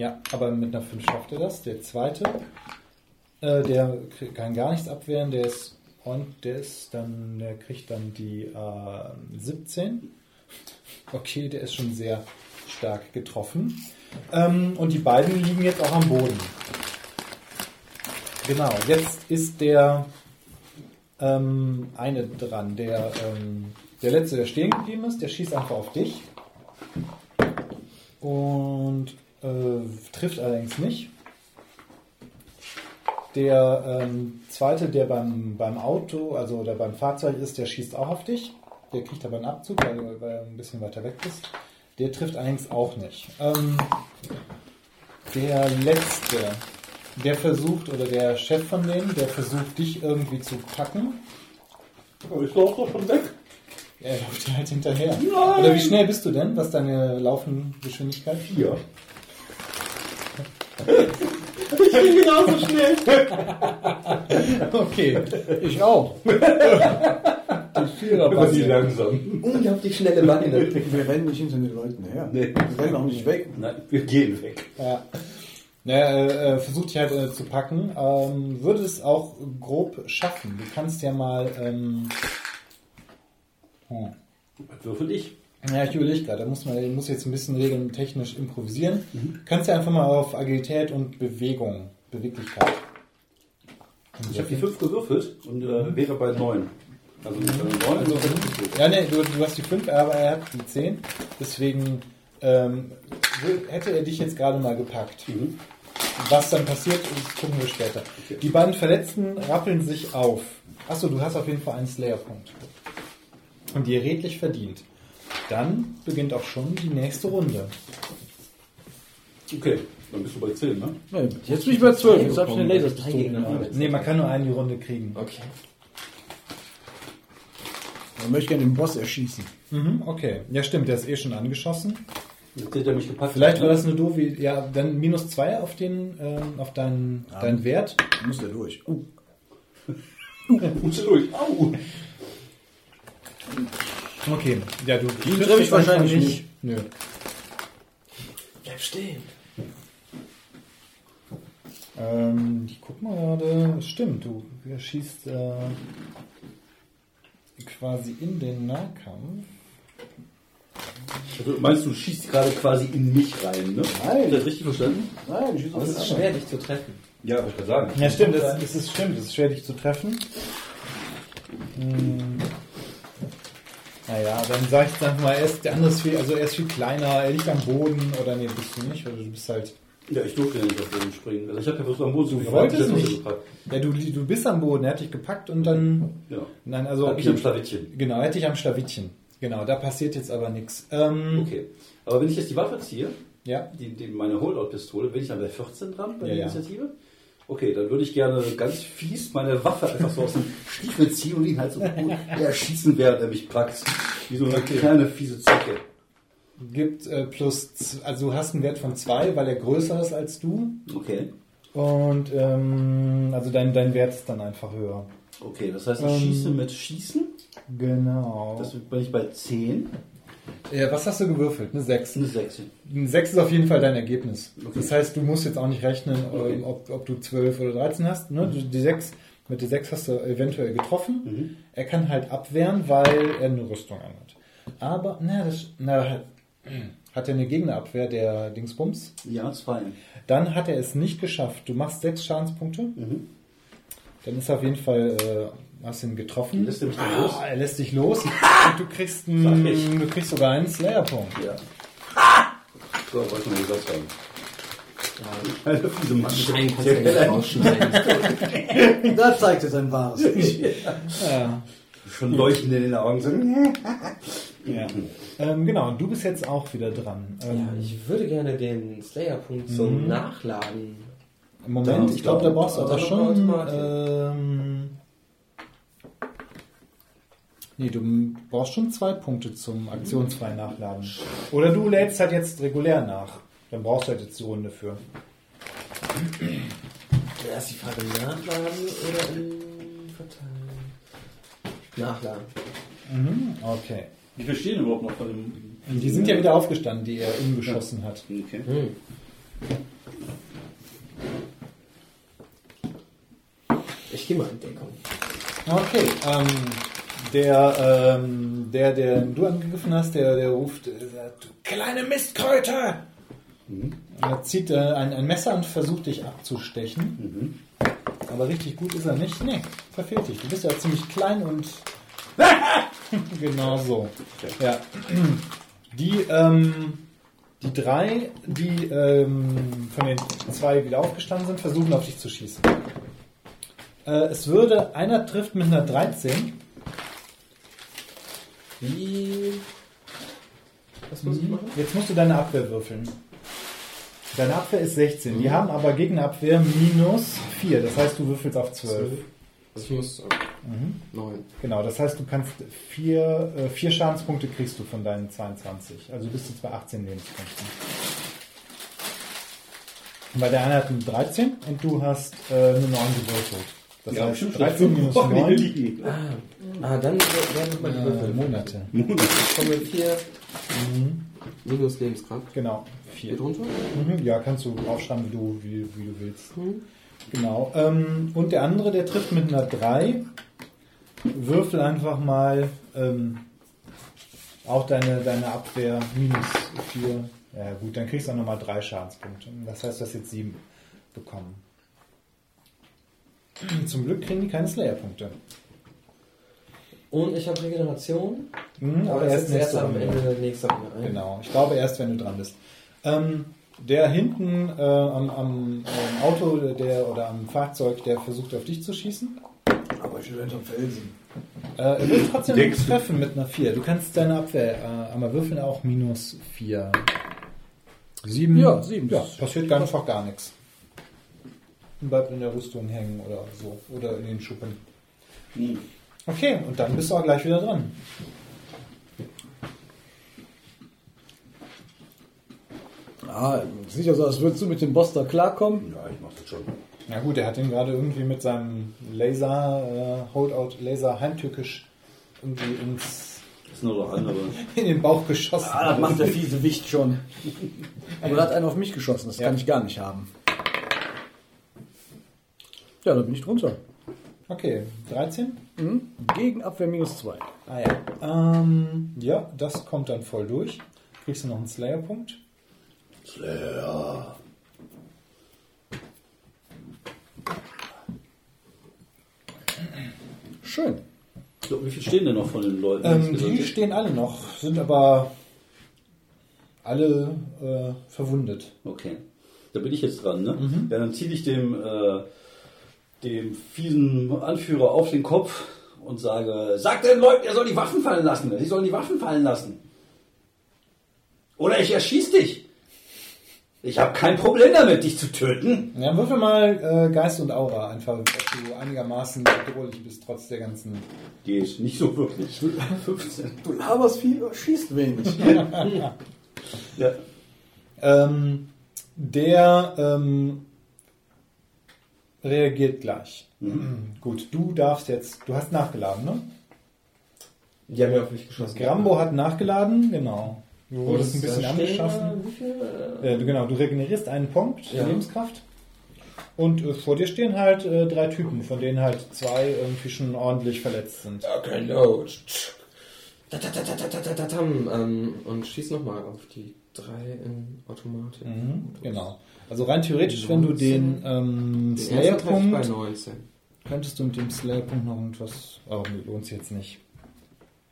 Ja, aber mit einer 5 schafft er das. Der zweite, äh, der kann gar nichts abwehren, der ist und der ist dann, der kriegt dann die äh, 17. Okay, der ist schon sehr stark getroffen. Ähm, und die beiden liegen jetzt auch am Boden. Genau, jetzt ist der ähm, eine dran, der, ähm, der letzte, der stehen geblieben ist, der schießt einfach auf dich. Und äh, trifft allerdings nicht. Der ähm, zweite, der beim, beim Auto, also oder beim Fahrzeug ist, der schießt auch auf dich. Der kriegt aber einen Abzug, weil, weil er ein bisschen weiter weg ist. Der trifft allerdings auch nicht. Ähm, der letzte, der versucht, oder der Chef von denen, der versucht, dich irgendwie zu packen. Aber ich laufe doch schon weg. Er läuft dir halt hinterher. Oder wie schnell bist du denn? Was ist deine Laufengeschwindigkeit? Ja. Genauso schnell! Okay, ich auch. Die Aber die langsam. Unglaublich schnelle Beine. Wir rennen nicht hinter den Leuten her. Nee. Wir rennen auch nicht weg. Nein, wir gehen weg. Ja. Naja, äh, äh, versucht dich halt äh, zu packen. Ähm, würde es auch grob schaffen. Du kannst ja mal. Ähm, hm. Was würfel ich? Ja, ich überlege gerade, da muss man ich muss jetzt ein bisschen regeln, technisch improvisieren. Kannst ja einfach mal auf Agilität und Bewegung, Beweglichkeit. Ich habe die 5 gewürfelt und äh, wäre bei 9. Also mit der 9 also Ja, ne, du, du hast die 5, aber er hat die 10. Deswegen ähm, hätte er dich jetzt gerade mal gepackt. Mhm. Was dann passiert, das gucken wir später. Die beiden Verletzten rappeln sich auf. Achso, du hast auf jeden Fall einen Slayer-Punkt. Und dir redlich verdient. Dann beginnt auch schon die nächste Runde. Okay, dann bist du bei 10, ne? Nee, Jetzt bin ich bei 12. Jetzt habe ich eine Drei Laserpistole. in der Gegner. Hand. Ne, man kann nur eine die Runde kriegen. Okay. Dann möchte ich gerne den Boss erschießen. Mhm, okay. Ja, stimmt, der ist eh schon angeschossen. Jetzt hat er mich gepackt. Vielleicht war das eine doofe, ja, dann minus 2 auf den, ähm, auf deinen, deinen Wert. Muss der durch. Uh. [LAUGHS] Puste durch. Au! [LAUGHS] Okay, ja, du Die triffst treffe ich wahrscheinlich nicht. Nö. Bleib stehen. Ähm, ich guck mal gerade. Stimmt, du schießt äh, quasi in den Nahkampf. Also, meinst du, du schießt gerade quasi in mich rein, ne? Nein. Ist das richtig verstanden? Nein, ich schieße Aber auf es ist schwer, dich zu treffen. Ja, was ich gerade sagen. Ja, stimmt, das ist stimmt, ist schwer dich zu treffen. Hm. Naja, dann sag ich einfach mal, er ist, der andere ist viel, also er ist viel kleiner, er liegt am Boden oder nee, bist du nicht, oder du bist halt. Ja, ich durfte ja nicht auf den springen. Also ich habe ja versucht am Boden zu Du wolltest nicht. gepackt. Ja, du, du bist am Boden, er hat dich gepackt und dann. Ja. Nein, also. Hat mich am Schlawittchen. Genau, er hat dich am Schlawittchen. Genau, da passiert jetzt aber nichts. Ähm, Okay. Aber wenn ich jetzt die Waffe ziehe, Ja. die, die, meine Holdout-Pistole, bin ich dann bei 14 dran bei Ja, der ja. Okay, dann würde ich gerne ganz fies meine Waffe einfach so aus dem Stiefel ziehen und ihn halt so gut erschießen, während er mich packt. Wie so eine kleine fiese Zecke. Gibt äh, plus, also du hast einen Wert von 2, weil er größer ist als du. Okay. Und ähm, also dein, dein Wert ist dann einfach höher. Okay, das heißt, ich Ähm. schieße mit Schießen. Genau. Das bin ich bei 10. ja, was hast du gewürfelt? Eine 6. Eine 6. Ein 6 ist auf jeden Fall dein Ergebnis. Okay. Das heißt, du musst jetzt auch nicht rechnen, Okay. ähm, ob, ob du 12 oder 13 hast. Ne? Du- Die 6, mit der 6 hast du eventuell getroffen. Mhm. Er kann halt abwehren, weil er eine Rüstung anhat. Aber, na, das, na, hat- er eine Gegnerabwehr, der Dingsbums. Ja, 2. Dann hat er es nicht geschafft. Du machst 6 Schadenspunkte. Mhm. Dann ist er auf jeden Fall, äh, hast ihn getroffen. Lässt er mich los? Ah, er lässt dich los. [LAUGHS] Und du kriegst, einen, ich. du kriegst sogar einen Slayer-Punkt. Ja. So, wollte ich mal gesagt haben. Eine fiese Mann. Schein kannst du ja nicht rausschneiden. Da zeigt er sein wahres. [LAUGHS] Ja. Schon leuchtend in den Augen. So. [LAUGHS] ja. Ähm, genau, und du bist jetzt auch wieder dran. Ähm, Ja, ich würde gerne den Slayer-Punkt zum Nachladen. Moment, ich glaube, da brauchst du aber noch schon. Ähm, nee, du brauchst schon zwei Punkte zum aktionsfreien Nachladen. Oder du lädst halt jetzt regulär nach. Dann brauchst du halt jetzt die Runde für. Erst die Frage nachladen oder in verteilen? Nachladen. Mhm, okay. Wie viel stehen überhaupt noch von dem. Die sind ja wieder aufgestanden, die er umgeschossen hat. Okay. Hm. Ich gehe mal in Deckung. Okay, ähm, der, ähm, der, der du angegriffen hast, der, der ruft, äh, sagt, du kleine Mistkröte! Er zieht äh, ein, ein Messer und versucht dich abzustechen. Aber richtig gut ist er nicht. Nee, verfehlt dich. Du bist ja ziemlich klein und [LAUGHS] genau so. Ja. Die, ähm, die drei, die ähm, von den zwei wieder aufgestanden sind, versuchen auf dich zu schießen. Äh, es würde, einer trifft mit einer 13. Wie. Was muss ich machen? Jetzt musst du deine Abwehr würfeln. Deine Abwehr ist 16. Die haben aber Gegnerabwehr minus 4. Das heißt, du würfelst auf 12. Also ich muss. Neun. Genau, das heißt, du kannst vier, äh, vier Schadenspunkte kriegst du von deinen 22. Also bist du jetzt bei 18 Lebenspunkten. Weil der eine hat eine 13 und du hast äh, eine 9 gewürfelt. Das Ja, heißt, bestimmt 13 minus Oh, hier 9 Ah, ah dann werden nochmal die Würfel. Monate. Ich komme mit vier minus Lebenskraft. Genau, 4. Geht runter? Mhm, ja, kannst du aufschreiben, wie du, wie, wie du willst. Genau. Ähm, und der andere, der trifft mit einer 3. Würfel einfach mal ähm, auch deine, deine Abwehr minus 4. Ja gut, dann kriegst du auch nochmal 3 Schadenspunkte. Das heißt, du hast jetzt 7 bekommen. [CLEARS THROAT] Zum Glück kriegen die keine Slayer-Punkte. Und ich habe Regeneration. Mhm, Aber ist erst nächste am. Ende nächster Runde. Genau, ich glaube erst, wenn du dran bist. Ähm, der hinten äh, am, am, am Auto der oder am Fahrzeug, der versucht auf dich zu schießen. Aber ich stehe hinterm Felsen. Äh, er wird trotzdem Denkst nicht du? treffen mit einer 4. Du kannst deine Abwehr äh, einmal würfeln, auch minus 4. 7. Ja, sieben. Ja, passiert ganz einfach gar nichts. Bleibt in der Rüstung hängen oder so. Oder in den Schuppen. Hm. Okay, und dann bist du auch gleich wieder dran. Ah, sieht ja so, als würdest du mit dem Boss da klarkommen. Ja, ich mach das schon. Na gut, er hat ihn gerade irgendwie mit seinem Laser, äh, Holdout, Laser heimtückisch irgendwie ins, Das sind noch andere. [LAUGHS] in den Bauch geschossen. Ah, das macht der fiese Wicht schon. [LAUGHS] Aber er hat einen auf mich geschossen, das Ja. kann ich gar nicht haben. Ja, da bin ich drunter. Okay, 13? Mhm. Gegen Abwehr minus 2. Ah ja. Ähm, ja, das kommt dann voll durch. Kriegst du noch einen Slayer-Punkt? Slayer. Schön. So, wie viel stehen denn noch von den Leuten? Ähm, die stehen alle noch, sind aber alle äh, verwundet. Okay. Da bin ich jetzt dran, ne? Mhm. Ja, dann ziehe ich dem, äh, dem fiesen Anführer auf den Kopf und sage, sag den Leuten, er soll die Waffen fallen lassen. Sie sollen die Waffen fallen lassen. Oder ich erschieß dich. Ich habe kein Problem damit, dich zu töten. Ja, würfel mal äh, Geist und Aura einfach, ob du einigermaßen bedrohlich bist, trotz der ganzen. Geht nicht so wirklich. 15. [LAUGHS] Du laberst viel, schießt wenig. [LAUGHS] Ja. Ähm, der ähm, reagiert gleich. [CLEARS THROAT] Gut, du darfst jetzt, du hast nachgeladen, ne? Die haben ja auf mich geschossen. Grambo hat nachgeladen, genau. Du wurdest ein bisschen äh, angeschossen. äh? Äh, du- genau, du regenerierst einen Punkt Ja. Lebenskraft. Und äh, vor dir stehen halt äh, drei Typen, von denen halt zwei irgendwie schon ordentlich verletzt sind. Okay, tam. Ähm, und schieß nochmal auf die drei in Automatik. Mhm, genau. Also rein theoretisch, wenn du den ähm, Den Slayer-Punkt, 19. könntest du mit dem Slayer-Punkt noch irgendwas, aber nee, lohnt sich jetzt nicht.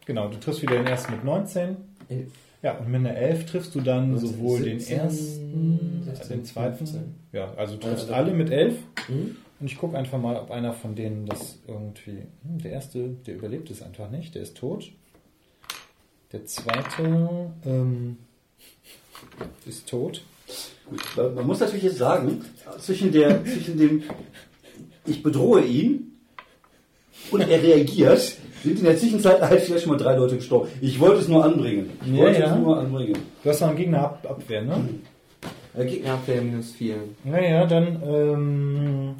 Genau, du triffst wieder den ersten mit 19. Elf. Ja, und mit einer 11 triffst du dann 19, sowohl den 17, ersten, 16, den zweiten. 15. Ja, also du triffst Also- alle mit 11. Mhm. Und ich gucke einfach mal, ob einer von denen das irgendwie. Hm, der erste, der überlebt es einfach nicht, der ist tot. Der zweite ähm, ist tot. Gut, man muss natürlich jetzt sagen, zwischen, der, zwischen dem ich bedrohe ihn und er reagiert, sind in der Zwischenzeit halt vielleicht schon mal drei Leute gestorben. Ich wollte es nur anbringen. Ich Ja, wollte ja. es nur anbringen. Du hast noch einen Gegner ab Abwehr, ne? Äh, Gegnerabwehr minus 4. Naja, dann. Ähm,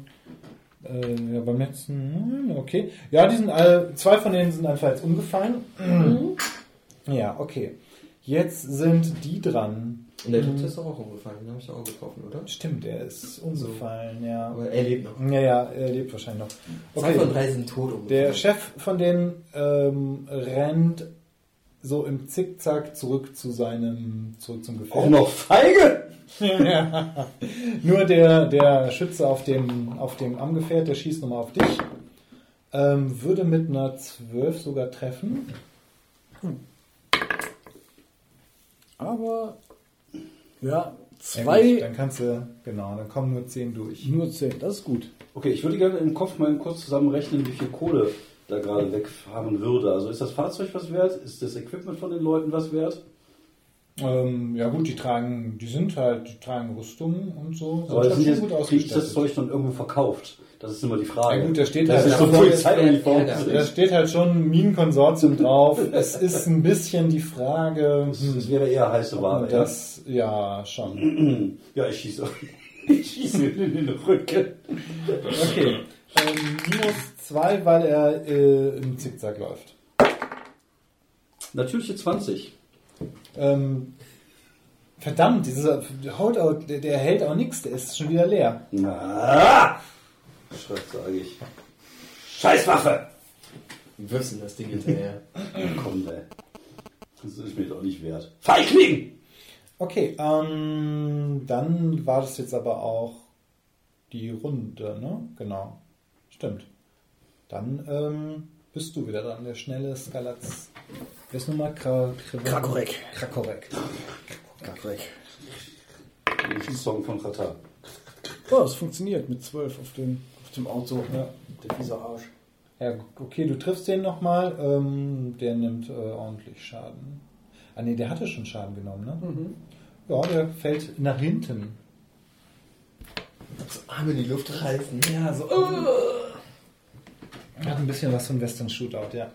äh, ja, beim letzten. hm, Okay. Ja, die sind alle. Zwei von denen sind einfach jetzt umgefallen. Ja, okay. Jetzt sind die dran. Und der dritte ist doch auch umgefallen. Den habe ich auch getroffen, oder? Stimmt, der ist umgefallen, ja. Aber er lebt noch. Ja, ja, er lebt wahrscheinlich noch. Zwei von drei sind tot umgefallen. Der Chef von denen ähm, rennt so im Zickzack zurück zu seinem, zurück zum Gefährt. Auch noch feige? [LAUGHS] ja. Nur der, der Schütze auf dem, auf dem Amgefährt, der schießt nochmal auf dich. Ähm, würde mit einer 12 sogar treffen. Aber, ja, Ja, zwei, gut, dann kannst du, genau, dann kommen nur 10 durch. nur zehn, das ist gut. Okay, ich würde gerne im Kopf mal kurz zusammenrechnen, wie viel Kohle da gerade wegfahren würde. Also ist das Fahrzeug was wert? Ist das Equipment von den Leuten was wert? Ähm, ja gut, die tragen, die sind halt, die tragen Rüstungen und so. Aber das schon sind gut jetzt, kriege ich das ausgestattet. Zeug dann irgendwo verkauft? Das ist immer die Frage. Ja gut, da steht das halt ist so Polizeiuniform. Ja, Da steht halt schon Minenkonsortium drauf. [LAUGHS] es ist ein bisschen die Frage, Das, hm, das wäre eher heiße Ware. das, ja, schon. [CLEARS THROAT] Ja, ich schieße. [LAUGHS] Ich schieße in den Rücken. Okay. Ähm, minus zwei, weil er äh, im Zickzack läuft. Natürliche 20. Ähm, verdammt, dieser Holdout, der, der hält auch nichts, der ist schon wieder leer. Na, schreit, sage ich. Scheißwaffe! Wie wirfst das Ding hinterher? Komm, ey. Das ist mir doch nicht wert. Feigling! Okay, ähm, dann war das jetzt aber auch die Runde, ne? Genau. Stimmt. Dann ähm, bist du wieder dran, der schnelle Skalatz. Wer ist nochmal? Kra Krakorek. Krakorek. Krakorek. Den Song von Katar. Oh, es funktioniert mit zwölf auf dem, auf dem Auto. Ja. Der fiese Arsch. Ja, okay, du triffst den nochmal. Ähm, der nimmt äh, ordentlich Schaden. Ah ne, der hatte schon Schaden genommen, ne? Ja, der fällt nach hinten. So Arme in die Luft reißen. Ja, so. Hat ein bisschen was von Western Shootout, ja.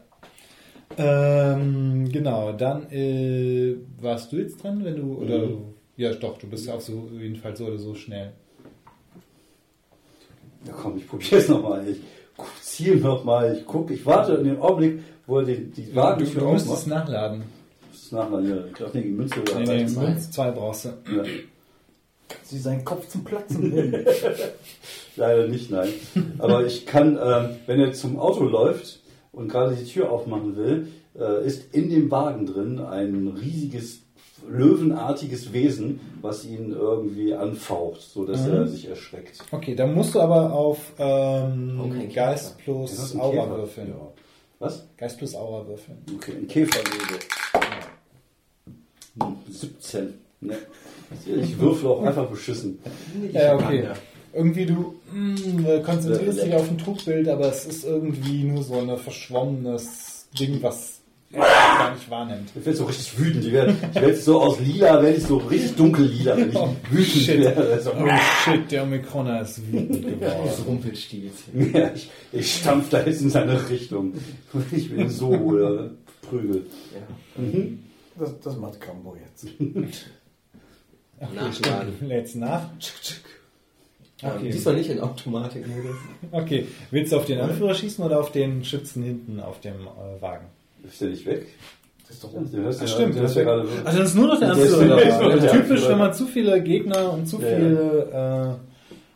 Ähm, genau, dann äh, warst du jetzt dran, wenn du. Oder ja, doch, du bist auf so, jeden Fall so oder so schnell. Ja, komm, ich probiere es nochmal. Ich ziel nochmal. Ich gucke, ich warte in den Augenblick, wo er die, die Du, Wagentür du müsstest aufmacht. nachladen. Das ist nachher hier. Ich dachte, die Münze oder Nee, nee, zwei. Münz 2 brauchst du. Ja. Sie seinen Kopf zum Platzen [LAUGHS] bringen. Leider nicht, nein. Aber ich kann, ähm, wenn er zum Auto läuft und gerade die Tür aufmachen will, äh, ist in dem Wagen drin ein riesiges, löwenartiges Wesen, was ihn irgendwie anfaucht, sodass Mhm. er sich erschreckt. Okay, dann musst du aber auf ähm, Oh, kein Geist plus Aura Käfer. würfeln. Ja. Was? Geist plus Aura würfeln. Okay, ein Käferlöwe. Hm, 17. Ne. Ich würfel auch einfach beschissen. Ja, okay. Irgendwie du mm, konzentrierst dich auf ein Trugbild, aber es ist irgendwie nur so ein verschwommenes Ding, was gar nicht wahrnimmt. Ich werde so richtig wütend. Ich werde ich werd so aus lila, werde ich so richtig dunkel lila, wenn ich Oh, wütend shit. werde. Also, Oh shit, der Omikroner ist wütend geworden. Das Rumpelstilzchen. ja, ich, ich stampf da jetzt in seine Richtung. Ich bin so oder prügel. Ja. Das, das macht Cambo jetzt. Nachschlagen. Du lädst nach. Okay. diesmal nicht in Automatikmodus. Okay, willst du auf den Anführer schießen oder auf den Schützen hinten auf dem äh, Wagen? Ist der nicht weg? Das ist doch hörst ja, Ach, stimmt, du hörst ja gerade so. Also das ist nur noch der Anführer. der der typisch, Anführer. wenn man zu viele Gegner und zu Ja, ja. viele...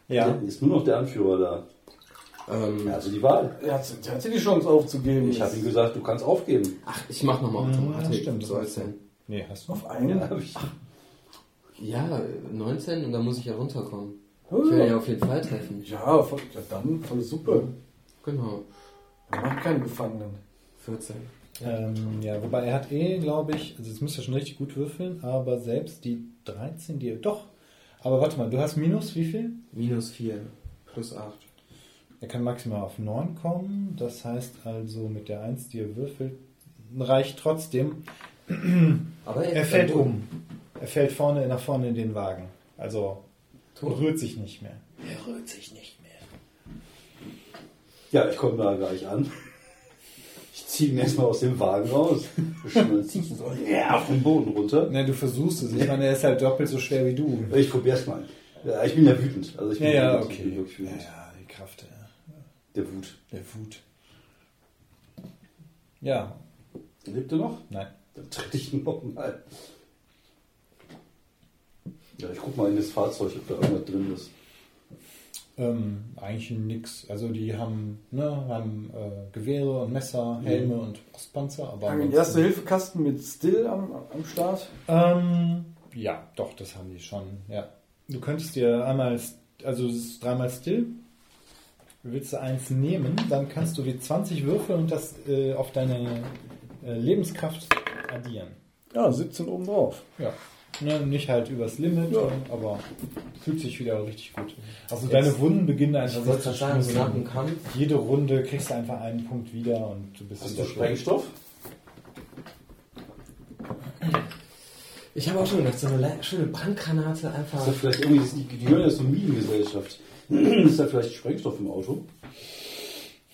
Äh, ja. Ist nur noch der Anführer da. Ähm, Ja, also die Wahl. Er hat, er hat die Chance aufzugeben. Ich habe ihm gesagt, du kannst aufgeben. ach, ich mach nochmal Ja, Automatik. stimmt, so das als denn. Nee, hast du. auf einen. Ja, ich. Ja, 19 und dann muss ich ja runterkommen. Ich Ja. will ja auf jeden Fall treffen. Ja, voll, ja, dann volle Suppe. Genau. Er macht keinen Gefangenen. 14. Ähm, ja, wobei er hat eh, glaube ich, also das müsst ihr schon richtig gut würfeln, aber selbst die 13, die doch. Aber warte mal, du hast minus wie viel? Minus 4. Plus 8. Er kann maximal auf 9 kommen, das heißt also mit der 1, die er würfelt, reicht trotzdem. Aber Er fällt um. Er fällt vorne nach vorne in den Wagen. Also Tot. rührt sich nicht mehr. Er rührt sich nicht mehr. Ja, ich komme da gleich an. Ich ziehe ihn erstmal aus dem Wagen raus. Dann ziehe ich ihn so ja, auf den Boden runter. Ne, du versuchst es. Ich meine, er ist halt doppelt so schwer wie du. Ich probier's mal. Ja, ich bin ja wütend. Also ich bin Ja, ja, wütend. Ich okay. bin wirklich Ja, wütend. ja, die Kraft der, Der Wut. der Wut. Ja, Lebt er noch? nein. Dann trete ich ihn nochmal. Ja, ich guck mal in das Fahrzeug, ob da irgendwas drin ist. Ähm, eigentlich nix. Also die haben, ne, haben äh, Gewehre und Messer, Helme und Brustpanzer, aber Haben einen ansonsten- Erste-Hilfe-Kasten mit Still am, am Start. Ähm, ja, doch, das haben die schon. Ja. Du könntest dir einmal, also es ist dreimal still. Willst du eins nehmen, dann kannst du die 20 Würfel und das äh, auf deine äh, Lebenskraft addieren. Ja, 17 oben drauf. Ja. Ne, nicht halt übers Limit, Ja. aber fühlt sich wieder richtig gut. Also deine Wunden beginnen einfach gerade zu sagen, so nach dem schmutzen. Kampf. Jede Runde kriegst du einfach einen Punkt wieder und du bist Hast wieder du Sprengstoff? Ich habe auch schon gedacht, so eine schöne Brandgranate einfach. Ist da vielleicht irgendwie, die, gehören ja zur Minengesellschaft. [CLEARS THROAT] ist da vielleicht Sprengstoff im Auto?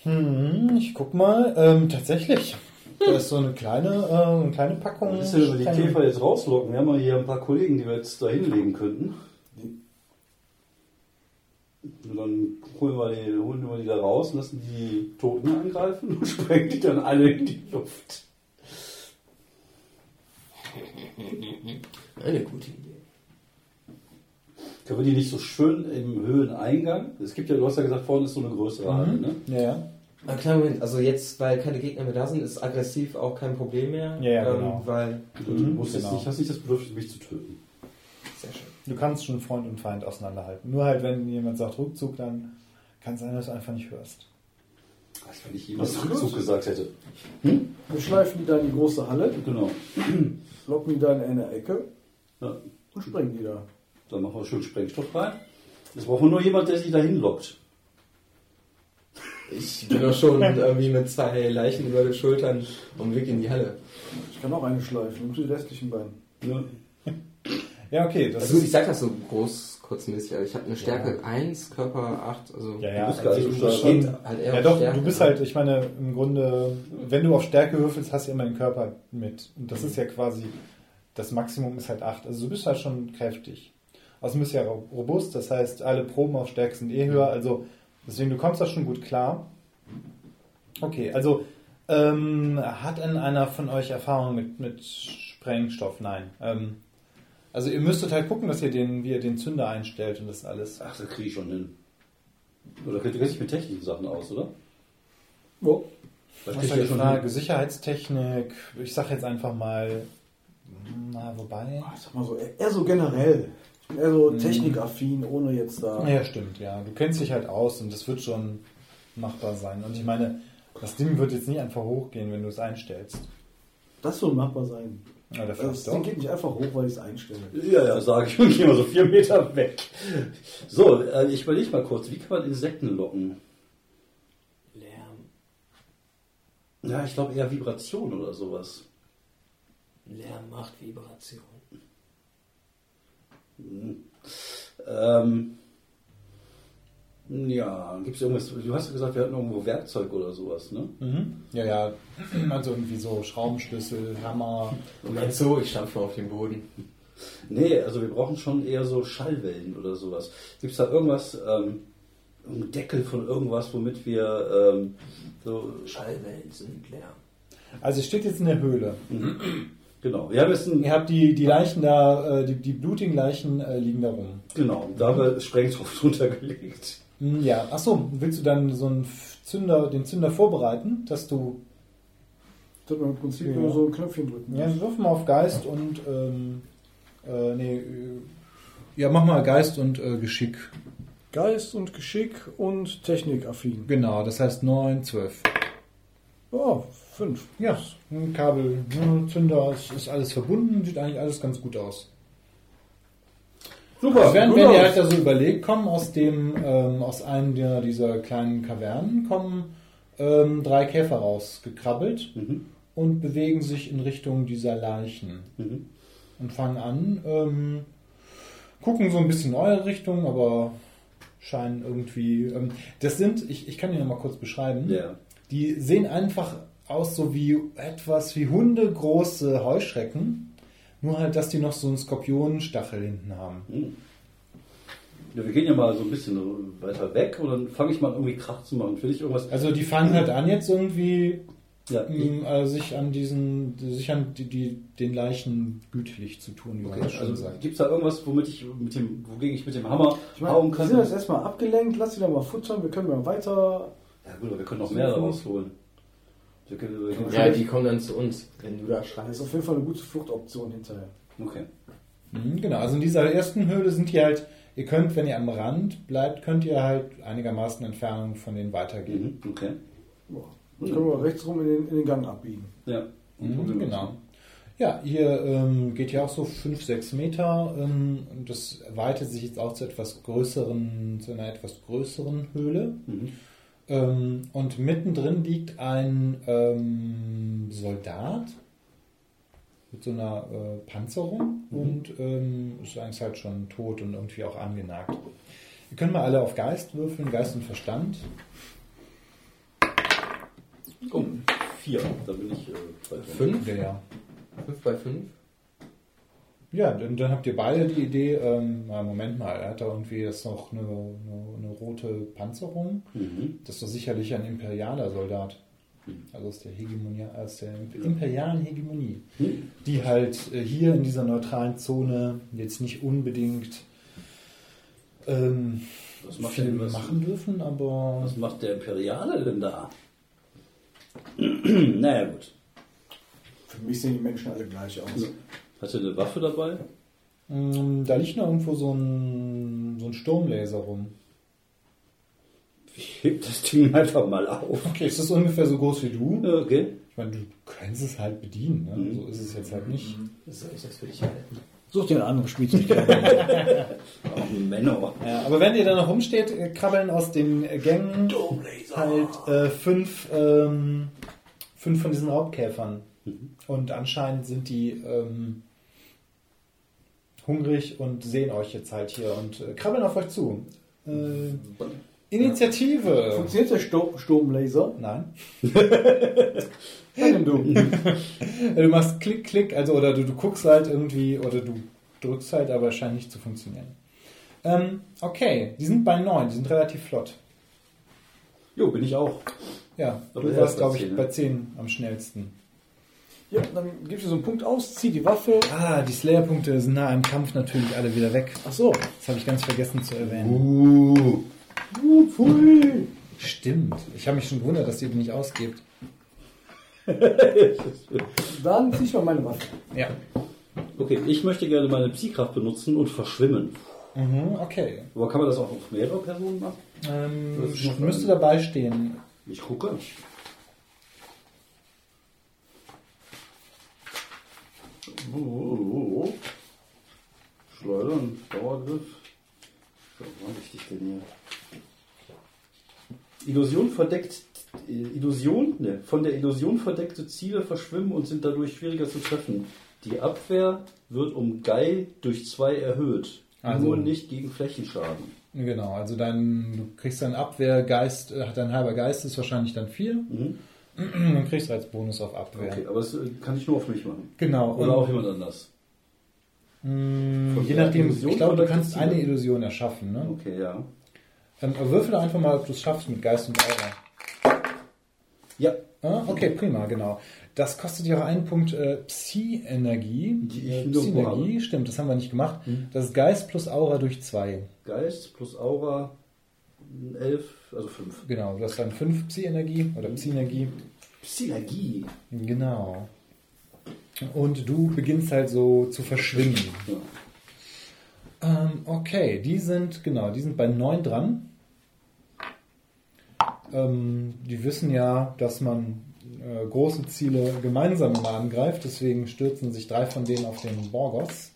Hm, ich guck mal. Ähm, tatsächlich. Da ist so eine kleine, äh, eine kleine Packung. Denn, wenn wir die Käfer jetzt rauslocken? Wir haben ja hier ein paar Kollegen, die wir jetzt da hinlegen könnten. Und dann holen wir, die, holen wir die da raus, lassen die Toten angreifen und [LAUGHS] sprengen die dann alle in die Luft. [LAUGHS] Eine gute Idee. Können wir die nicht so schön im Höheneingang? Es gibt ja, du hast ja gesagt, vorne ist so eine größere Halle, ne? Ja, ja. Na klar, Moment, also jetzt, weil keine Gegner mehr da sind, ist aggressiv auch kein Problem mehr. Ja, ja, ähm, genau. Weil, Du Mhm, musst genau. nicht, hast nicht das Bedürfnis, mich zu töten. sehr schön. Du kannst schon Freund und Feind auseinanderhalten. Nur halt, wenn jemand sagt Rückzug, dann kann es sein, dass du einfach nicht hörst. Als wenn ich ist Rückzug gut. gesagt hätte. Wir schleifen die da in die große Halle, Genau. locken die da in eine Ecke Ja. und sprengen die da. Dann machen wir schön Sprengstoff rein. Jetzt brauchen wir nur jemand, der sich dahin lockt. Ich bin doch schon irgendwie mit zwei Leichen über den Schultern dem Weg in die Halle. Ich kann auch eine schleifen und die restlichen beiden. Ne? Ja, okay. Das Also ich sag das so groß, kurzmäßig, aber ich habe eine Stärke 1, Körper 8, also ja, ja, Du bist gar nicht also, so du schon, halt eher ja doch, Stärke. du bist halt, ich meine, im Grunde, wenn du auf Stärke würfelst, hast du immer den Körper mit. Und das ist ja quasi, das Maximum ist halt 8. Also du bist halt schon kräftig. Außerdem bist du ja robust, das heißt, alle Proben auf Stärke sind eh höher. Also Deswegen, du kommst da schon gut klar. Okay, also ähm, hat denn einer von euch Erfahrung mit, mit Sprengstoff? Nein. Ähm, also ihr müsstet halt gucken, dass ihr den, wie ihr den Zünder einstellt und das alles. Ach, das kriege ich schon hin. Oder du kennst dich mit technischen Sachen aus, oder? Oh. Das ist ja die schon Frage, hin. Sicherheitstechnik. Ich sag jetzt einfach mal, na, wobei. Ich sag mal so, eher so generell. Ich bin eher so technikaffin, ohne jetzt da. Ja, stimmt, ja. Du kennst dich halt aus und das wird schon machbar sein. Und ich meine, das Ding wird jetzt nicht einfach hochgehen, wenn du es einstellst. Das soll machbar sein. Oder Das vielleicht Ding geht nicht einfach hoch, weil ich es einstelle. Ja, ja, sage ich [LAUGHS] und gehe mal so vier Meter weg. So, äh, ich überlege mal kurz, wie kann man Insekten locken? Lärm. Ja, ich glaube eher Vibration oder sowas. Lärm macht Vibration. Ähm, ja, gibt es irgendwas, du hast ja gesagt, wir hatten irgendwo Werkzeug oder sowas, ne? Mhm. Ja, ja. [CLEARS THROAT] Also irgendwie so Schraubenschlüssel, Hammer. Moment so, ich stampfe auf den Boden. Nee, also wir brauchen schon eher so Schallwellen oder sowas. Gibt es da irgendwas, ähm, einen Deckel von irgendwas, womit wir ähm, so. Schallwellen sind Lärm. Also es steht jetzt in der Höhle. Genau, wir haben jetzt ein. Ihr habt die, die Leichen da, äh, die, die blutigen Leichen äh, liegen da rum. Genau, da haben wir Sprengstoff [LAUGHS] drunter gelegt. Hm, Ja, achso, willst du dann so einen Zünder, den Zünder vorbereiten, dass du. Das man im Prinzip Ja. nur so ein Knöpfchen drücken. Ja, wirf mal auf Geist und. Ähm, äh, nee, äh, ja, mach mal Geist und äh, Geschick. Geist und Geschick und technikaffin. Genau, das heißt 9, 12. Oh, fünf. Ja, ein Kabel, ne, Zünder, es ist alles verbunden, sieht eigentlich alles ganz gut aus. Super. Wenn, gut wenn ihr halt da so überlegt, kommen aus dem, ähm, aus einem der, dieser kleinen Kavernen, kommen ähm, drei Käfer rausgekrabbelt Mhm. und bewegen sich in Richtung dieser Leichen Mhm. und fangen an, ähm, gucken so ein bisschen in eure Richtung, aber scheinen irgendwie, ähm, das sind, ich, ich kann die noch mal kurz beschreiben, Ja. Die sehen einfach aus so wie etwas wie Hunde große Heuschrecken, nur halt, dass die noch so einen Skorpionenstachel hinten haben. Hm. Ja, wir gehen ja mal so ein bisschen weiter weg und dann fange ich mal an, irgendwie Krach zu machen. Finde ich irgendwas. Also die fangen halt an jetzt irgendwie Ja, ähm, äh, sich an diesen, sich an die, die, den Leichen gütlich zu tun, wie man okay. schon Also sagt. gibt es da irgendwas, womit ich mit dem, wogegen ich mit dem Hammer Ich meine, hauen wir kann? sind jetzt erstmal abgelenkt, lass sie da mal futtern, wir können mal weiter. Ja gut, aber wir können noch mehr daraus holen. Wir können, wir können Ja, die kommen dann zu uns, wenn du da Das ist auf jeden Fall eine gute Fluchtoption hinterher. Okay. Mhm, genau, also in dieser ersten Höhle sind die halt, ihr könnt, wenn ihr am Rand bleibt, könnt ihr halt einigermaßen Entfernung von denen weitergehen. Mhm. Okay. Boah. Dann können wir rechts rum in den, in den Gang abbiegen. Ja. Mhm, genau. Ja, ihr ähm, geht ja auch so 5, 6 Meter ähm, und das weitet sich jetzt auch zu etwas größeren, zu einer etwas größeren Höhle. Mhm. Ähm, und mittendrin liegt ein ähm, Soldat mit so einer äh, Panzerung und ähm, ist eigentlich halt schon tot und irgendwie auch angenagt. Ihr könnt mal alle auf Geist würfeln, Geist und Verstand. Oh, vier. Da bin ich äh, bei Fünf? Ja, ja. Fünf bei fünf? Ja, dann, dann habt ihr beide die Idee, ähm, na, Moment mal, er hat da irgendwie jetzt noch eine, eine, eine rote Panzerung. Mhm. Das ist doch sicherlich ein imperialer Soldat. Also aus der Hegemonie, aus der imperialen Hegemonie. Hm. Die halt äh, hier in dieser neutralen Zone jetzt nicht unbedingt ähm, Was macht viel denn was? machen dürfen, aber Was macht der Imperiale denn da? [CLEARS THROAT] naja, gut. Für mich sehen die Menschen alle gleich aus. Hat er eine Waffe dabei? ähm, da liegt noch irgendwo so ein, so ein Sturmlaser rum. Ich heb das Ding einfach mal auf. Okay, ist ungefähr so groß wie du. Ja, Okay. Ich meine, du kannst es halt bedienen. Ne? Mhm. So ist es jetzt halt nicht. Was soll ich das für dich halten? Such dir eine andere Spielzeugkarte. [LAUGHS] Auch ein Menno. Ja, aber wenn ihr da noch rumsteht, äh, krabbeln aus den äh, Gängen halt äh, fünf, ähm, fünf von diesen Raubkäfern. Und anscheinend sind die ähm, hungrig und sehen euch jetzt halt hier und äh, krabbeln auf euch zu. Äh, Initiative. Funktioniert der Sturm Sturmlaser? Nein. [LAUGHS] Nein, du. [LAUGHS] Du machst Klick, Klick, also oder du, du guckst halt irgendwie oder du drückst halt, aber es scheint nicht zu funktionieren. Ähm, okay, die sind bei 9, die sind relativ flott. Jo, bin ich auch. Ja, Aber du warst, glaube ich, 10, ne? bei 10 am schnellsten. Ja, dann gibst du so einen Punkt aus, zieh die Waffe. Ah, die Slayer-Punkte sind nach einem Kampf natürlich alle wieder weg. Ach so. Das habe ich ganz vergessen zu erwähnen. Uh. Uh, pfui. Stimmt. Ich habe mich schon gewundert, dass ihr die nicht ausgibt. [LAUGHS] Dann zieh ich mal meine Waffe. Ja. Okay, ich möchte gerne meine Psykraft benutzen und verschwimmen. Mhm, okay. Aber kann man das auch auf mehrere Personen machen? Ähm, müsste dabei stehen. Ich gucke. Oh, oh, oh. Schleudern, Dauergriff. So, ich dich denn hier? Illusion verdeckt. äh, Illusion? Ne, von der Illusion verdeckte Ziele verschwimmen und sind dadurch schwieriger zu treffen. Die Abwehr wird um Geil durch zwei erhöht. Also- Nur nicht gegen Flächenschaden. Genau, also dein, du kriegst deinen Abwehrgeist, äh, dein halber Geist ist wahrscheinlich dann 4. Mhm. [CLEARS THROAT] Dann kriegst du als Bonus auf Abwehr. Okay, aber das äh, kann ich nur auf mich machen. Genau. Oder und- auch jemand anders. Mm, Von Je nachdem, Illusion ich glaube, du kannst eine Illusion erschaffen. Ne? Okay, ja. Ähm, würfel doch einfach mal, ob du es schaffst mit Geist und Aura. Ja, Ah, okay, prima, genau. Das kostet ja auch einen Punkt äh, Psi-Energie. Äh, Psi-Energie, stimmt, das haben wir nicht gemacht. Hm. Das ist Geist plus Aura durch 2. Geist plus Aura 11, also 5. Genau, du hast dann 5 Psi-Energie oder Psi-Energie. Synergie. Genau. Und du beginnst halt so zu verschwimmen. Ja. Ähm, okay, die sind, genau, die sind bei 9 dran. Ähm, die wissen ja, dass man äh, große Ziele gemeinsam angreift, deswegen stürzen sich drei von denen auf den Borgos.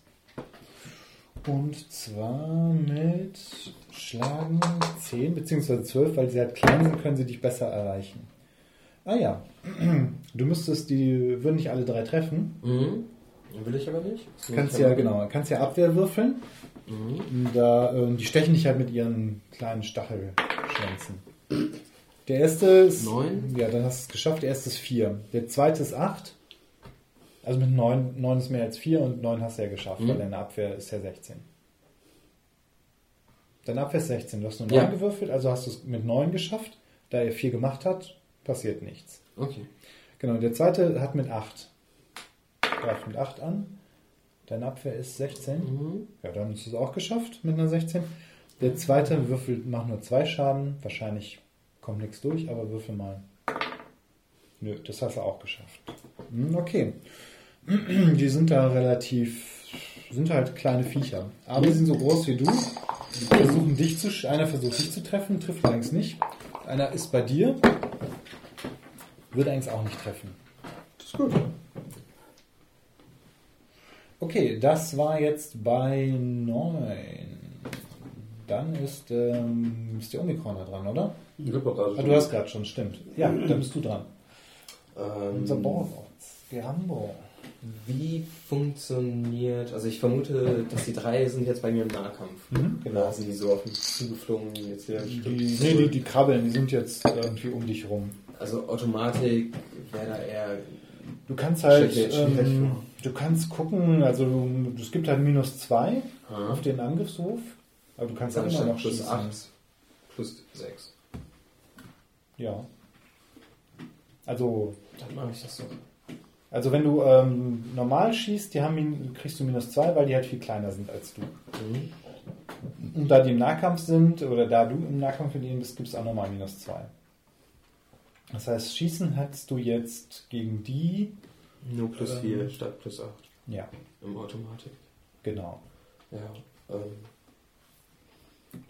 Und zwar mit Schlagen 10 bzw. 12, weil sie halt klein sind, können sie dich besser erreichen. Ah ja, [CLEARS THROAT] du müsstest die, würden nicht alle drei treffen. Mhm. Will ich aber nicht. Das Kannst ja, genau, kannst ja Abwehr würfeln. Mhm. Da, ähm, die stechen dich halt mit ihren kleinen Stachelschwänzen. Der erste ist. Neun. Ja, dann hast du es geschafft. Der erste ist 4. Der zweite ist 8. Also mit 9, 9 ist mehr als 4 und 9 hast du ja geschafft, Mhm. weil deine Abwehr ist ja 16. Deine Abwehr ist 16. Du hast nur 9 Ja. gewürfelt, also hast du es mit 9 geschafft. Da er 4 gemacht hat, passiert nichts. Okay. Genau, der zweite hat mit 8. Greift mit 8 an. Deine Abwehr ist 16. Mhm. Ja, dann ist es auch geschafft mit einer 16. Der zweite würfelt, macht nur zwei Schaden. Wahrscheinlich kommt nichts durch, aber würfel mal. Nö, das hast du auch geschafft. Hm, Okay. [CLEARS THROAT] Die sind da relativ, sind halt kleine Viecher. Aber die sind so groß wie du. Die versuchen dich zu, einer versucht dich zu treffen, trifft allerdings nicht. Einer ist bei dir. Würde allerdings auch nicht treffen. Das ist gut. Okay, das war jetzt bei 9. Dann ist, ähm, ist der Omikron da dran, oder? Ich doch gerade Ah, du hast gerade schon, stimmt. Ja, dann bist du dran. Ähm, Unser Borgotz, Gerambo. Wie funktioniert, also ich vermute, dass die drei sind jetzt bei mir im Nahkampf. Mhm, genau. Da sind die so auf mich zugeflogen, jetzt wieder Die, nee, die, die krabbeln, die sind jetzt irgendwie um dich rum. Also Automatik wäre da eher. Du kannst halt, schwierig ähm, du kannst gucken, also du, es gibt halt minus 2 Aha. auf den Angriffswurf, aber du kannst Dann halt immer noch plus schießen. 8 plus 6. Ja. Also Dann mache ich das so. Also wenn du ähm, normal schießt, die haben, kriegst du minus 2, weil die halt viel kleiner sind als du. Mhm. Und da die im Nahkampf sind, oder da du im Nahkampf mit ihnen bist, gibt es auch nochmal minus 2. Das heißt, Schießen hättest du jetzt gegen die. Nur plus Ähm. 4 statt plus 8 Ja, im Automatik. genau. Ja. Ähm,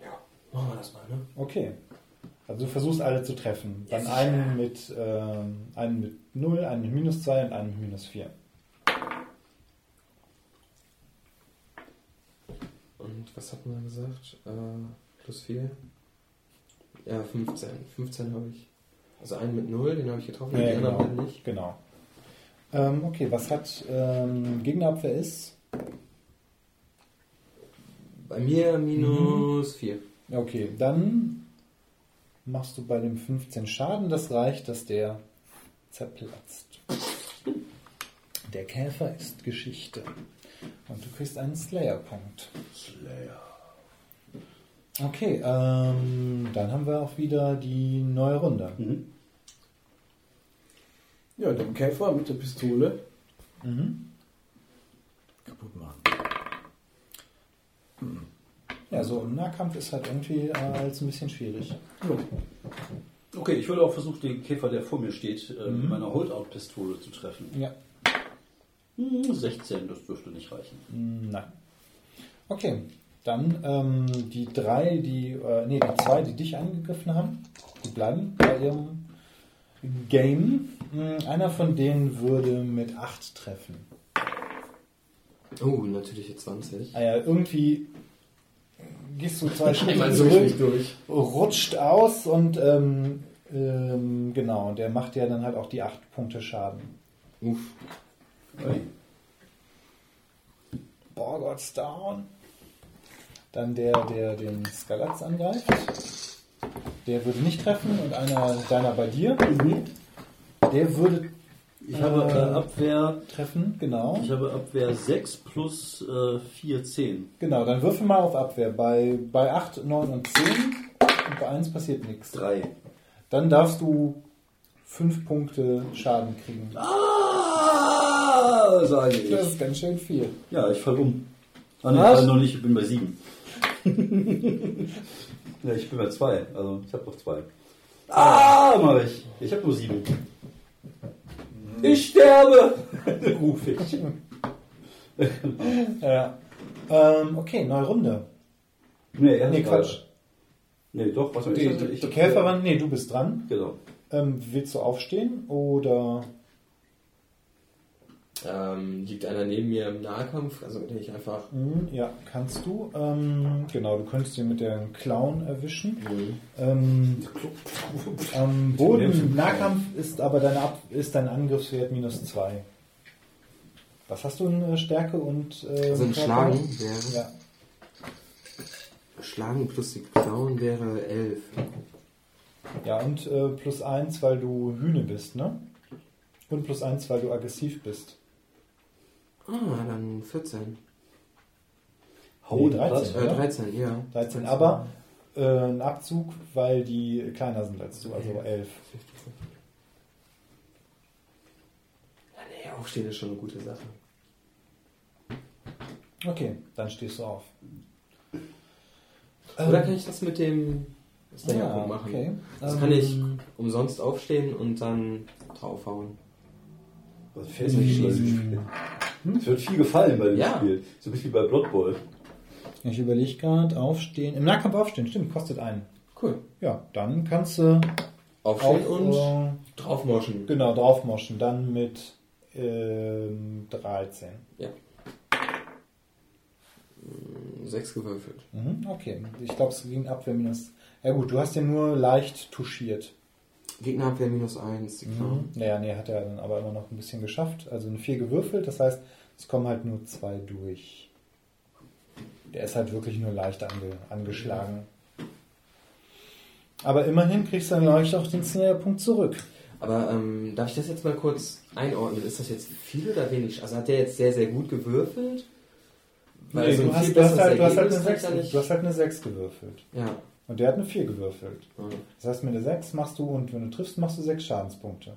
ja, machen wir das mal, ne? Okay. Also du versuchst alle zu treffen. Dann Ja, einen mit, ähm, einen mit 0, einen mit minus 2 und einen mit minus 4. Und was hat man gesagt? Äh, plus 4? Ja, 15. 15 habe ich. Also einen mit 0, den habe ich getroffen, Ja, die anderen genau. beiden nicht. Genau. Ähm, okay, was hat ähm, Gegnerabwehr ist? Bei mir minus 4. Okay, dann machst du bei dem 15 Schaden. Das reicht, dass der zerplatzt. Der Käfer ist Geschichte. Und du kriegst einen Slayer-Punkt. Slayer. Okay, ähm, dann haben wir auch wieder die neue Runde. Mhm. Ja, den Käfer mit der Pistole Mhm. kaputt machen. Ja, so im Nahkampf ist halt irgendwie äh, als ein bisschen schwierig. Okay, ich würde auch versuchen, den Käfer, der vor mir steht, äh, Mhm. mit meiner Holdout-Pistole zu treffen. Ja, Hm, 16, das dürfte nicht reichen. mm, nein. Okay, dann ähm, die drei, die, äh, nee, die zwei, die dich angegriffen haben, die bleiben bei ihrem Game. Mm, Einer von denen würde mit 8 treffen. Oh, natürliche 20. Ah ja, irgendwie gehst du zwei [LAUGHS] Schritte zurück, durch. rutscht aus und ähm, ähm, genau, der macht ja dann halt auch die 8 Punkte Schaden. Uff. Ui. Borgott's down. Dann der, der den Skalatz angreift. Der würde nicht treffen und einer deiner bei dir. Der würde Ich habe äh, Äh, Abwehr, treffen, genau. ich habe Abwehr 6 plus äh, 4, 10. Genau, dann würfel mal auf Abwehr. Bei, bei 8, 9 und 10 und bei 1 passiert nichts. 3. Dann darfst du 5 Punkte Schaden kriegen. Ah, sage ich. Das ist ganz schön viel. Ja, ich fall um. Ah, nee, fall noch nicht, ich bin bei 7. [LAUGHS] ja, ich bin bei 2, also ich habe noch 2. Ah, mach ich. Ich habe nur 7. Ich sterbe! [LAUGHS] Ruf ich. [LAUGHS] Ja. Ähm, okay, neue Runde. Nee, er Nee, Quatsch. Nee, doch, was Die, die, die Käferin, nee, du bist dran. Genau. Ähm, willst du aufstehen oder. Ähm, liegt einer neben mir im Nahkampf? Also bin ich einfach. Hm, ja, kannst du. Ähm, genau, du könntest ihn mit der Clown erwischen. Ähm, am [LAUGHS] Boden im Nahkampf ist aber dein, Ab ist dein Angriffswert minus 2. Was hast du in äh, Stärke und. Äh, Also ein? Schlagen wäre. Ja. Schlagen plus die Clown wäre 11. Ja, und äh, plus 1, weil du Hühne bist, ne? Und plus 1, weil du aggressiv bist. Ah, dann 14. Hau Nee, 13. Äh, Ja. 13, ja. 13, aber äh, ein Abzug, weil die kleiner sind als du, also 11. Ja, nee, aufstehen ist schon eine gute Sache. Okay, dann stehst du auf. Oder kann ich das mit dem Stay ja, machen? okay. Das Ähm, kann ich umsonst aufstehen und dann draufhauen. Was fällt mir Spiel? Es wird viel gefallen bei dem Ja. Spiel. So ein bisschen wie bei Blood Bowl. Ich überlege gerade, aufstehen. Im Nahkampf aufstehen, stimmt, kostet einen. Cool. Ja, dann kannst du Aufstehen auf, und äh, draufmoschen. genau, draufmoschen. Dann mit ähm, 13. Ja. 6 gewürfelt. Mhm, okay, ich glaube, es ging Abwehr minus. Ja, gut, du hast ja nur leicht touchiert. Gegnerabwehr minus 1, die Clown. Mhm. Naja, nee, hat er dann aber immer noch ein bisschen geschafft. Also eine 4 gewürfelt, das heißt, es kommen halt nur zwei durch. Der ist halt wirklich nur leicht ange angeschlagen. Aber immerhin kriegst du dann leicht auch den Snare-Punkt zurück. Aber ähm, darf ich das jetzt mal kurz einordnen? Ist das jetzt viel oder wenig? Also hat der jetzt sehr, sehr gut gewürfelt? Nee, so du, hast, du, hast halt, du, hast halt eine Ergebnis 6, hat er nicht- du hast halt eine 6 gewürfelt. Ja. Und der hat eine 4 gewürfelt. ja. Das heißt, mit der 6 machst du, und wenn du triffst, machst du 6 Schadenspunkte.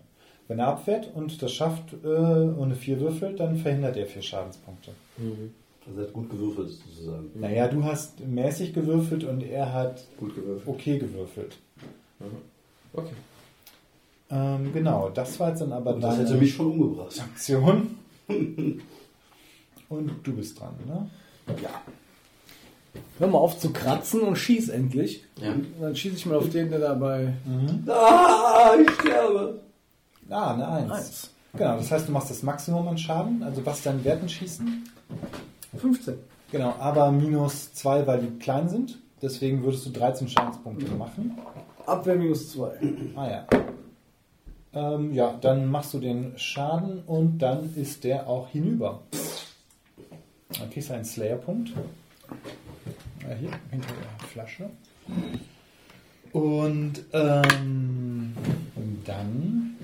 Wenn er abwehrt und das schafft äh, und eine 4 würfelt, dann verhindert er 4 Schadenspunkte. Mhm. Also er hat gut gewürfelt sozusagen. Naja, du hast mäßig gewürfelt und er hat Gut gewürfelt. okay gewürfelt. Okay. Ähm, genau, das war jetzt dann aber Und das deine hätte mich schon umgebracht. Aktion. [LAUGHS] Und du bist dran, ne? Hör mal auf zu kratzen und schieß endlich. Ja. Dann schieße ich mal auf den, der dabei. Ah, ich sterbe. Ah, eine 1. Eins. Genau, das heißt, du machst das Maximum an Schaden. Also was deinen Werten schießen? 15. Genau, aber minus 2, weil die klein sind. Deswegen würdest du 13 Schadenspunkte machen. Abwehr minus 2. Ah ja. Ähm, ja, dann machst du den Schaden und dann ist der auch hinüber. Dann kriegst du einen Slayer-Punkt. Ja, hier, hinter der Flasche. Und ähm, dann.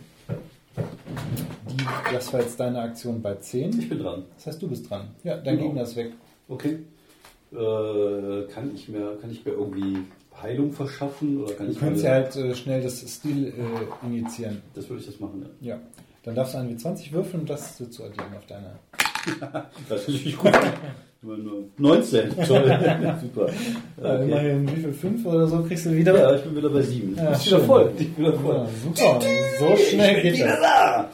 Die, das war jetzt deine Aktion bei 10. Ich bin dran. Das heißt, du bist dran. Ja, dein Genau. Gegner ist weg. Okay. Äh, kann ich mir, kann ich mir irgendwie Heilung verschaffen oder kann Du ich könntest ja halt äh, schnell das Stil äh, initiieren. Das würde ich jetzt machen, ja. Ja. Dann darfst du einen W20 würfeln und das zu addieren auf deine. [LAUGHS] Das ist natürlich gut. Nur nur 19. [LAUGHS] Toll. Super. Okay. immerhin, wie viel? 5 oder so kriegst du wieder? Ja, ich bin wieder bei 7. Ja, ist wieder voll. Ich bin wieder voll. Ja, super. So schnell geht das. da!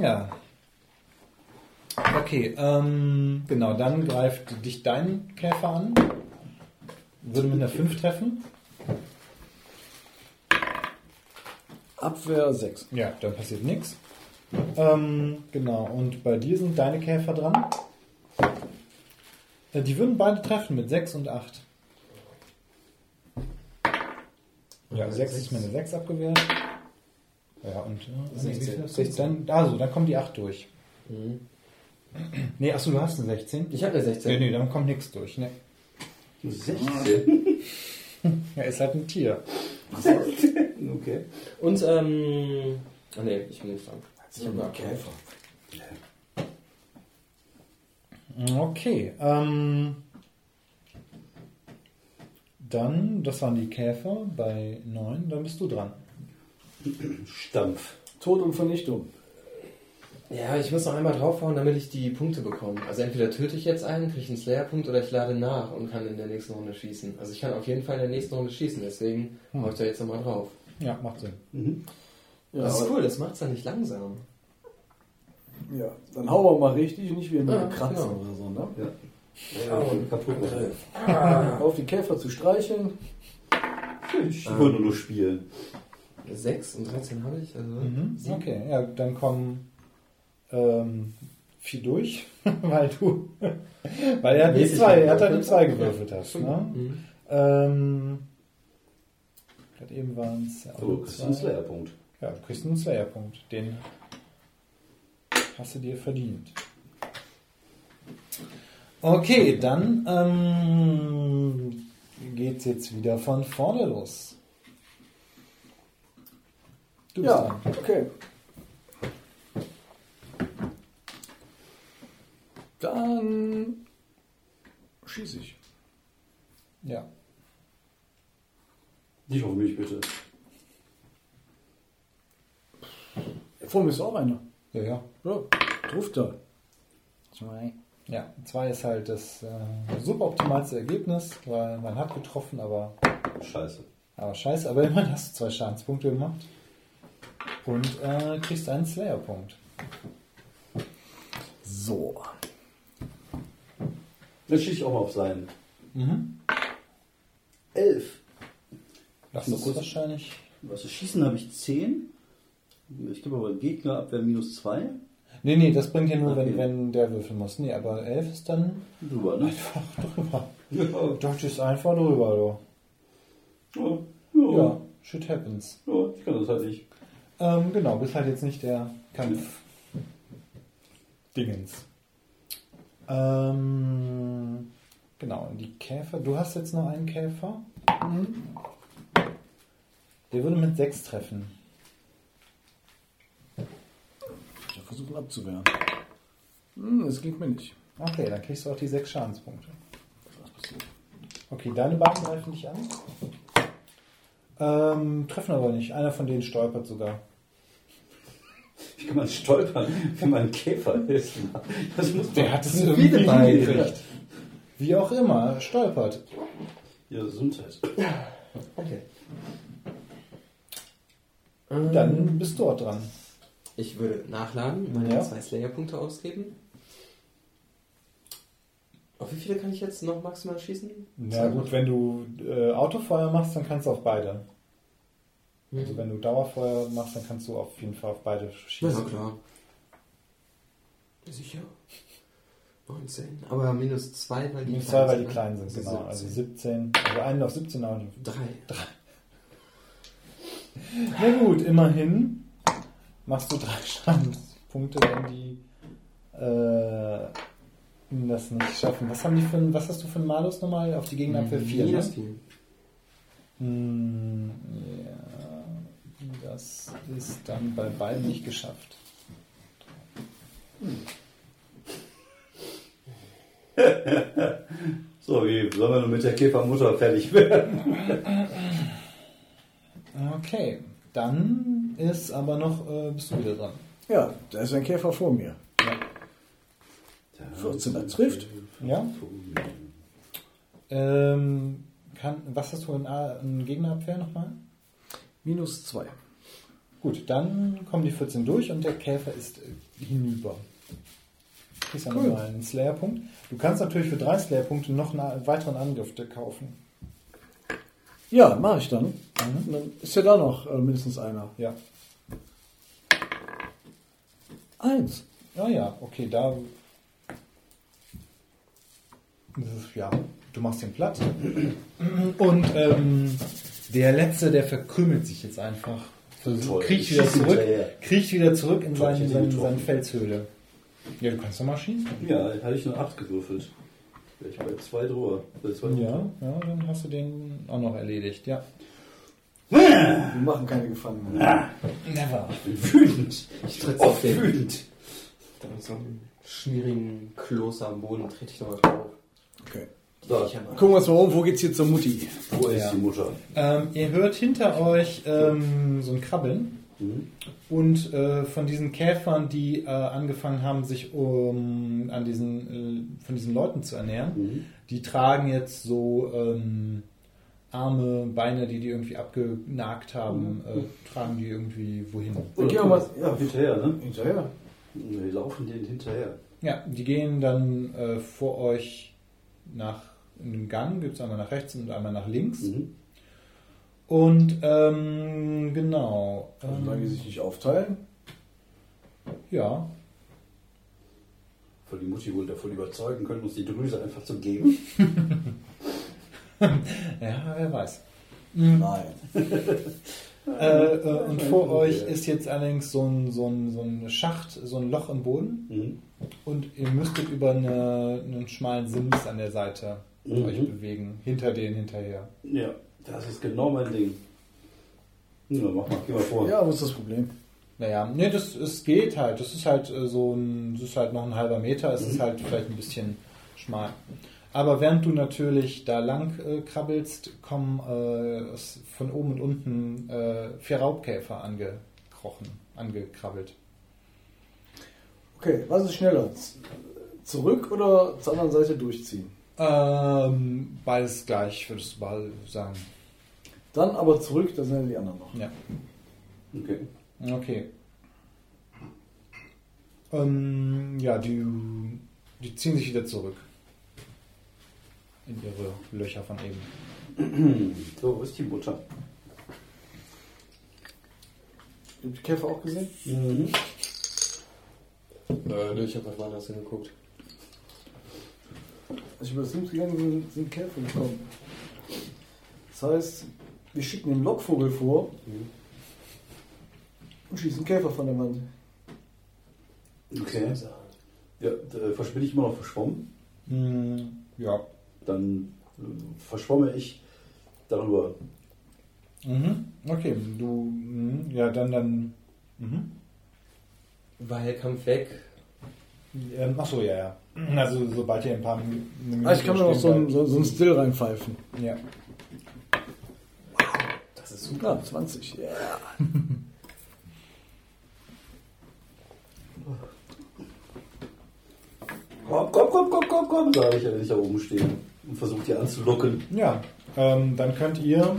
Ja. Okay, ähm, genau, dann greift dich dein Käfer an. Würde mit einer 5 treffen. Abwehr 6. Ja, dann passiert nichts. Ähm, genau, und bei dir sind deine Käfer dran. Äh, Die würden beide treffen mit 6 und 8. Ja, 6 ist mir eine 6 abgewehrt. Ja, und äh, 16. wie viel hast du? Dann, also, dann kommt die 8 durch. Mhm. Nee, achso, du hast eine 16. Ich habe eine 16. Nee, nee, dann kommt nichts durch. Ne? 16. [LAUGHS] Ja, ist halt ein Tier. [LAUGHS] Okay. Und, ähm. Ah, nee, ich bin nicht dran. Ich hab Käfer. Okay, ähm, dann, das waren die Käfer bei 9, dann bist du dran. Stampf. Tod und Vernichtung. Ja, ich muss noch einmal draufhauen, damit ich die Punkte bekomme. Also entweder töte ich jetzt einen, kriege ich einen Slayer-Punkt oder ich lade nach und kann in der nächsten Runde schießen. Also ich kann auf jeden Fall in der nächsten Runde schießen, deswegen hau ich da jetzt nochmal drauf. Ja, macht Sinn. Mhm. Ja, das ist cool, das macht's dann nicht langsam. Ja, dann hauen wir mal richtig, nicht wie Ja, ein Kratzen genau. oder so, ne? Ja. Ja, kaputt machen. Auf die Käfer zu streicheln. Ich wollte nur spielen. 6 und 13 habe ich, also Mhm. Okay, ja, dann kommen ähm, vier durch, [LAUGHS] weil du, weil er die zwei, er hat halt die gewürfelt. zwei gewürfelt hast. Ne? Mhm. Ähm, gerade eben waren es ja So, du einen zwei. Slayer-Punkt. Ja, du kriegst einen Slayer-Punkt. Den hast du dir verdient. Okay, dann ähm, geht's jetzt wieder von vorne los. Du bist Ja, dran. okay. Dann schieße ich. Ja. Nicht auf mich, bitte. Vor mir ist auch einer. Ja, ja. Ja, trifft er. Zwei. Ja, zwei ist halt das äh, suboptimalste Ergebnis, weil man hat getroffen, aber, Scheiße. aber scheiße. Aber immerhin hast du zwei Schadenspunkte gemacht. Und äh, kriegst einen Slayer-Punkt. So. Dann schieße ich auch mal auf seinen. Mhm. Elf. Das ist kurz- wahrscheinlich. Was das Schießen habe ich 10. Ich gebe aber Gegnerabwehr minus 2. Nee, nee, das bringt ja nur, Okay. wenn, wenn der Würfel muss. Nee, aber 11 ist dann Drüber, ne? einfach [LAUGHS] drüber. [LAUGHS] Ja. Das ist einfach drüber, Ja. du. Ja. Ja, shit happens. ja. Ich kann das halt nicht. Ähm, genau, bist halt jetzt nicht der Kampf. Dingens. Ähm, genau, und die Käfer. Du hast jetzt noch einen Käfer. Der würde mit 6 treffen. Ich versuchen abzuwehren. Hm, das klingt mir nicht. Okay, dann kriegst du auch die 6 Schadenspunkte. Was passiert? Okay, deine beiden greifen dich an. Ähm, treffen aber nicht. Einer von denen stolpert sogar. [LAUGHS] Wie kann man stolpern, wenn man einen Käfer ist? Das muss Der hat es das irgendwie hingekriegt. Wie auch immer, stolpert. Ja, Gesundheit. Okay. Dann bist du auch dran. Ich würde nachladen, meine Ja. zwei Slayer-Punkte ausgeben. Auf wie viele kann ich jetzt noch maximal schießen? Ja gut, wenn du äh, Autofeuer machst, dann kannst du auf beide. Mhm. Also wenn du Dauerfeuer machst, dann kannst du auf jeden Fall auf beide Ja, schießen. klar. Sicher. 19. Aber minus 2, weil die Minus zwei, weil die ne? klein sind, Also genau. Also 17. 17. Also einen auf 17, aber 3. Na gut, immerhin machst du drei [LAUGHS] Schadenspunkte, wenn die äh, das nicht schaffen. Was haben die für was hast du für einen Malus nochmal auf die Gegnerabwehr 4? Minus Ne? 4. Hm, ja, das ist dann bei beiden nicht geschafft. [LAUGHS] So, wie sollen wir nun mit der Käfermutter fertig werden? Okay, dann ist aber noch, äh, bist du wieder dran. Ja, da ist ein Käfer vor mir. 14er trifft. Ja? Ähm, kann, was hast du in, A- in Gegnerabwehr nochmal? Minus 2. Gut, dann kommen die 14 durch und der Käfer ist äh, hinüber. Kriegst ja Cool. nochmal einen Slayer-Punkt. Du kannst natürlich für drei Slayer-Punkte noch einen weiteren Angriff kaufen. Ja, mache ich dann. Dann ist ja da noch äh, mindestens einer. Ja. Eins. Ah ja, okay, da. Ist, ja, du machst den platt. Und ähm, der letzte, der verkrümelt sich jetzt einfach. Toll. kriecht wieder zurück, kriecht wieder zurück in seine, seine, seine Felshöhle. Ja, du kannst doch mal schießen. Ja, hatte ich eine 8 gewürfelt. Ich bei zwei zwei Ja, ja, dann hast du den auch noch erledigt, ja. Wir machen keine Gefangenen. Never. Wütend. Ich tritt auf den. wütend. Da mit so einem schmierigen Kloß am Boden trete ich nochmal drauf. Okay. So, Ich Gucken wir uns mal um, wo geht's jetzt zur Mutti? wo ist Ja. die Mutter? Ähm, ihr hört hinter euch ähm, so ein Krabbeln. Mhm. Und äh, von diesen Käfern, die äh, angefangen haben, sich um, an diesen, äh, von diesen Leuten zu ernähren, Mhm. die tragen jetzt so ähm, Arme, Beine, die die irgendwie abgenagt haben, äh, tragen die irgendwie wohin. Dann gehen wir mal Ja, hinterher, ne? hinterher. Wir laufen denen hinterher. Ja, die gehen dann äh, vor euch nach in dem Gang, gibt es einmal nach rechts und einmal nach links. Mhm. Und ähm, genau. Also, Ähm, solange die sich nicht aufteilen. ja, Von die Mutti wohl davon überzeugen können, uns die Drüse einfach zu geben. [LAUGHS] [LAUGHS] ja, wer weiß. Nein. [LAUGHS] Äh, äh, und vor euch ist jetzt allerdings so ein, so, ein, so ein Schacht, so ein Loch im Boden. Mhm. Und ihr müsstet über eine, einen schmalen Sims an der Seite Mhm. euch bewegen. Hinter denen hinterher. Ja, das ist genau mein Ding. Ja, mach mal, geh mal vor. Ja, wo ist das Problem? Naja, nee, das es geht halt. Das ist halt äh, so ein, das ist halt noch ein halber Meter. Es ist halt vielleicht ein bisschen schmal. Aber während du natürlich da lang äh, krabbelst, kommen äh, von oben und unten äh, vier Raubkäfer angekrochen, angekrabbelt. Okay, was ist schneller? Zurück oder zur anderen Seite durchziehen? Ähm, beides gleich, würdest du mal sagen. Dann aber zurück, da sind ja die anderen noch. Ja. Okay. Okay. Ähm, ja, die, die ziehen sich wieder zurück. In ihre Löcher von eben. [CLEARS THROAT] So, wo ist die Mutter? Habt ihr die Käfer auch gesehen? Mhm. Äh, ich habe was woanders hingeguckt. Als ich über das Sims gegangen bin, sind, Käfer gekommen. Das heißt, wir schicken den Lockvogel vor und schießen Käfer von der Wand. Okay. Ja, da verschwinde ich immer noch verschwommen. Hm, ja. Dann äh, verschwomme ich darüber. Mhm. Okay, du, mhm. ja, dann, dann, mhm. Wahlkampf weg. ähm, ach so, ja, ja. Also, sobald ihr ein paar Minuten. Ah, ich kann mir noch so ein, so, so ein Still reinpfeifen. Ja. Das ist super. Ja, 20. Ja. [LAUGHS] Komm, komm, komm, komm, komm, komm, sage ich, wenn ich da oben stehe und versuche die anzulocken. Ja, ähm, dann könnt ihr,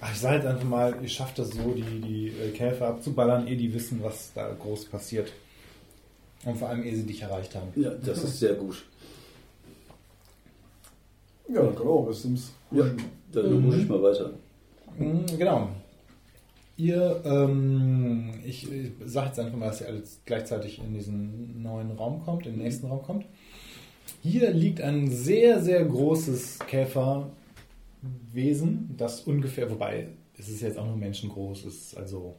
ach, ich sage jetzt einfach mal, ihr schafft das so, die, die äh, Käfer abzuballern, ehe die wissen, was da groß passiert. Und vor allem, ehe sie dich erreicht haben. Ja, das ist sehr gut. Ja, dann können wir auch bei Sims. Ja, dann muss ich mal weiter. Mhm, genau. Ihr, ähm, ich, ich sage jetzt einfach mal, dass ihr alle gleichzeitig in diesen neuen Raum kommt, in den nächsten Raum kommt. Hier liegt ein sehr, sehr großes Käferwesen, das ungefähr, wobei es ist jetzt auch nur menschengroß, ist also,